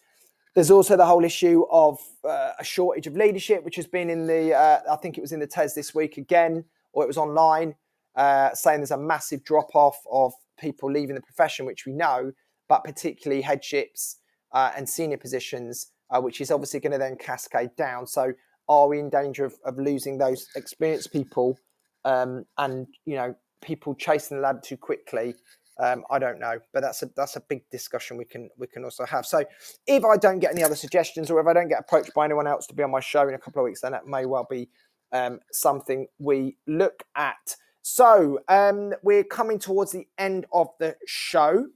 There's also the whole issue of uh, a shortage of leadership, which has been in the, uh, I think it was in the TES this week again, or it was online, uh, saying there's a massive drop off of people leaving the profession, which we know, but particularly headships uh, and senior positions, uh, which is obviously going to then cascade down. So, are we in danger of, of losing those experienced people um, and, you know, people chasing the ladder too quickly um, I don't know, but that's a that's a big discussion we can we can also have. So if I don't get any other suggestions, or if I don't get approached by anyone else to be on my show in a couple of weeks, then that may well be um, something we look at. So um, we're coming towards the end of the show.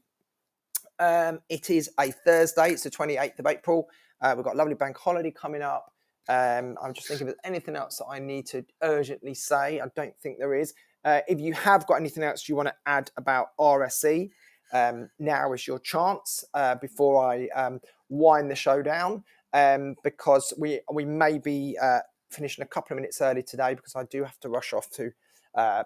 Um, it is a Thursday. It's the 28th of April. Uh, we've got a lovely bank holiday coming up. Um, I'm just thinking there's anything else that I need to urgently say. I don't think there is. Uh, if you have got anything else you want to add about RSE, um, now is your chance uh, before I um, wind the show down um, because we we may be uh, finishing a couple of minutes early today because I do have to rush off to uh,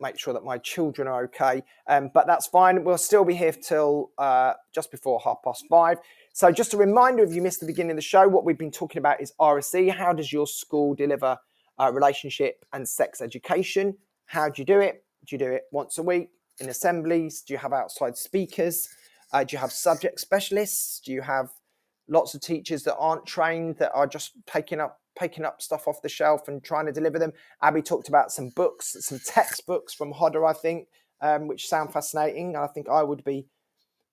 make sure that my children are okay. Um, but that's fine. We'll still be here till uh, just before half past five. So just a reminder, if you missed the beginning of the show, what we've been talking about is RSE. How does your school deliver uh, relationship and sex education? How do you do it? Do you do it once a week in assemblies? Do you have outside speakers? Uh, do you have subject specialists? Do you have lots of teachers that aren't trained that are just picking up picking up stuff off the shelf and trying to deliver them? Abby talked about some books, some textbooks from Hodder, I think, um, which sound fascinating. And I think I would be,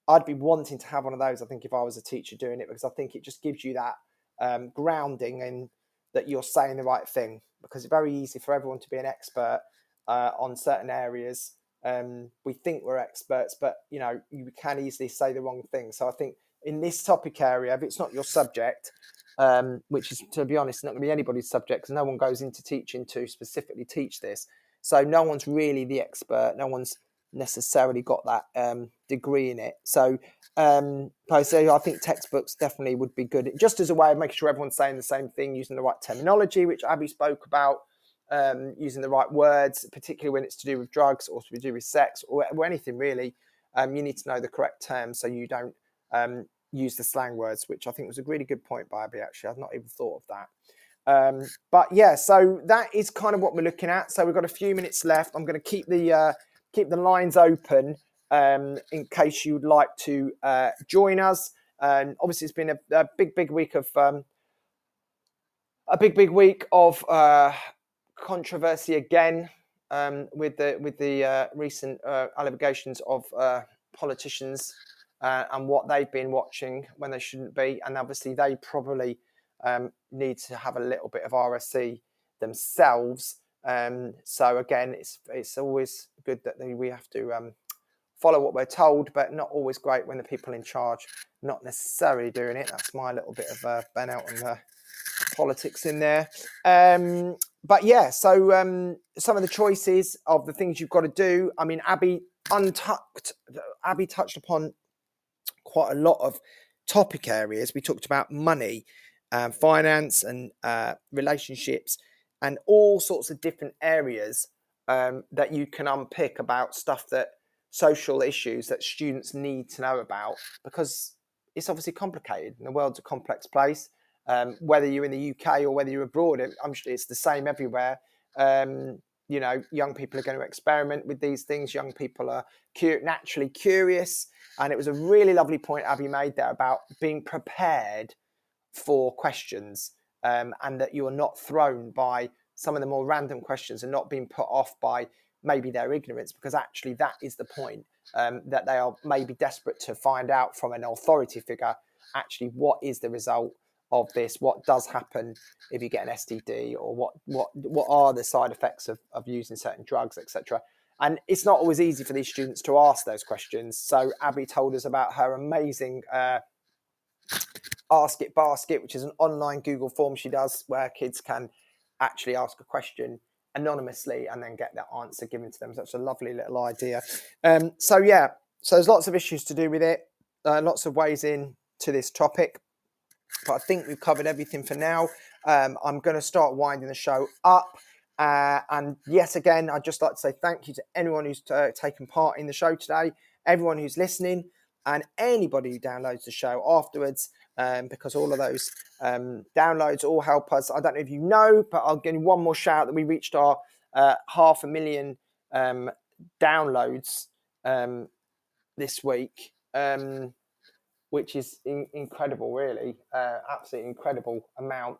I'd be wanting to have one of those. I think if I was a teacher doing it, because I think it just gives you that um, grounding and that you're saying the right thing. Because it's very easy for everyone to be an expert uh, on certain areas. Um, we think we're experts, but you know you can easily say the wrong thing. So I think in this topic area, if it's not your subject, um, which is to be honest not going to be anybody's subject, because no one goes into teaching to specifically teach this. So no one's really the expert. No one's necessarily got that um, degree in it. So um, say I think textbooks definitely would be good, just as a way of making sure everyone's saying the same thing, using the right terminology, which Abby spoke about um, using the right words, particularly when it's to do with drugs or to do with sex or, or anything really. Um, you need to know the correct terms so you don't um, use the slang words, which I think was a really good point by Abby. Actually, I've not even thought of that. Um, but yeah, so that is kind of what we're looking at. So we've got a few minutes left. I'm going to keep the uh, keep the lines open um, in case you'd like to uh, join us. And obviously, it's been a, a big, big week of um, a big, big week of uh, controversy again um, with the with the uh, recent uh, allegations of uh, politicians uh, and what they've been watching when they shouldn't be, and obviously they probably um, need to have a little bit of RSE themselves. Um, so again, it's it's always good that we have to um, follow what we're told, but not always great when the people in charge not necessarily doing it. That's my little bit of uh, Ben out on the politics in there. Um, but yeah, so um, some of the choices of the things you've got to do. I mean, Abby untucked. Abby touched upon quite a lot of topic areas. We talked about money, um, finance, and uh, relationships, and all sorts of different areas um, that you can unpick about stuff that social issues that students need to know about because it's obviously complicated. And the world's a complex place um, whether you're in the UK or whether you're abroad. I'm sure it's the same everywhere. Um, you know, young people are going to experiment with these things. Young people are cu- naturally curious. And it was a really lovely point Abby made there about being prepared for questions um, and that you're not thrown by some of the more random questions and not being put off by maybe their ignorance, because actually that is the point um, that they are maybe desperate to find out from an authority figure actually what is the result of this what does happen if you get an std or what what what are the side effects of, of using certain drugs etc and it's not always easy for these students to ask those questions. So abby told us about her amazing uh, ask it basket which is an online google form she does where kids can actually ask a question anonymously and then get that answer given to them. Such a lovely little idea. Um, so yeah so there's lots of issues to do with it uh, lots of ways in to this topic but I think we've covered everything for now. Um, I'm going to start winding the show up. Uh, and yet again, I'd just like to say thank you to anyone who's uh, taken part in the show today, everyone who's listening, and anybody who downloads the show afterwards, um, because all of those um, downloads all help us. I don't know if you know, but I'll give you one more shout that we reached our uh, half a million um, downloads um, this week. Um, which is in, incredible, really, uh, absolutely incredible amount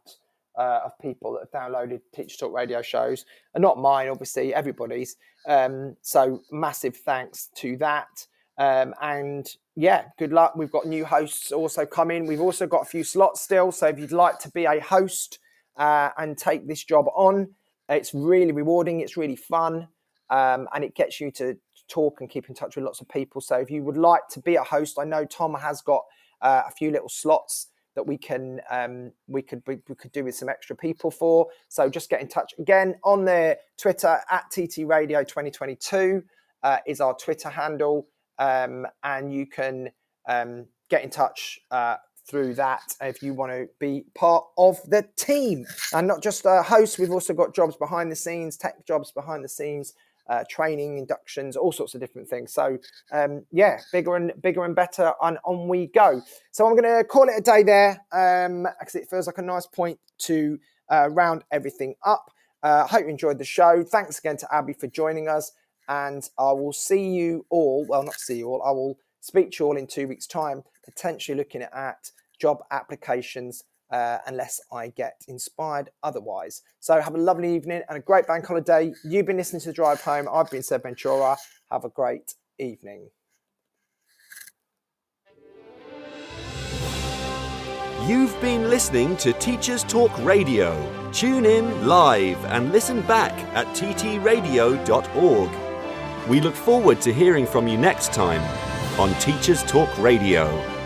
uh, of people that have downloaded Teacher Talk radio shows, and not mine, obviously, everybody's. Um, so massive thanks to that. Um, and yeah, good luck. We've got new hosts also coming. We've also got a few slots still. So if you'd like to be a host uh, and take this job on, it's really rewarding. It's really fun. Um, and it gets you to talk and keep in touch with lots of people. So if you would like to be a host, I know Tom has got uh, a few little slots that we can um, we could we, we, could do with some extra people for. So just get in touch again on their Twitter at TT Radio 2022 uh, is our Twitter handle, um, and you can um, get in touch. Uh, through that, if you want to be part of the team, and not just a host, we've also got jobs behind the scenes, tech jobs behind the scenes, uh, training, inductions, all sorts of different things. So um, yeah, bigger and bigger and better, and on we go. So I'm going to call it a day there because um, it feels like a nice point to uh, round everything up. I uh, hope you enjoyed the show. Thanks again to Abby for joining us, and I will see you all. Well, not see you all. I will speak to you all in two weeks' time, potentially looking at job applications uh, unless I get inspired otherwise. So have a lovely evening and a great bank holiday. You've been listening to Drive Home. I've been Seb Ventura. Have a great evening. You've been listening to Teachers Talk Radio. Tune in live and listen back at ttradio.org. We look forward to hearing from you next time on Teachers Talk Radio.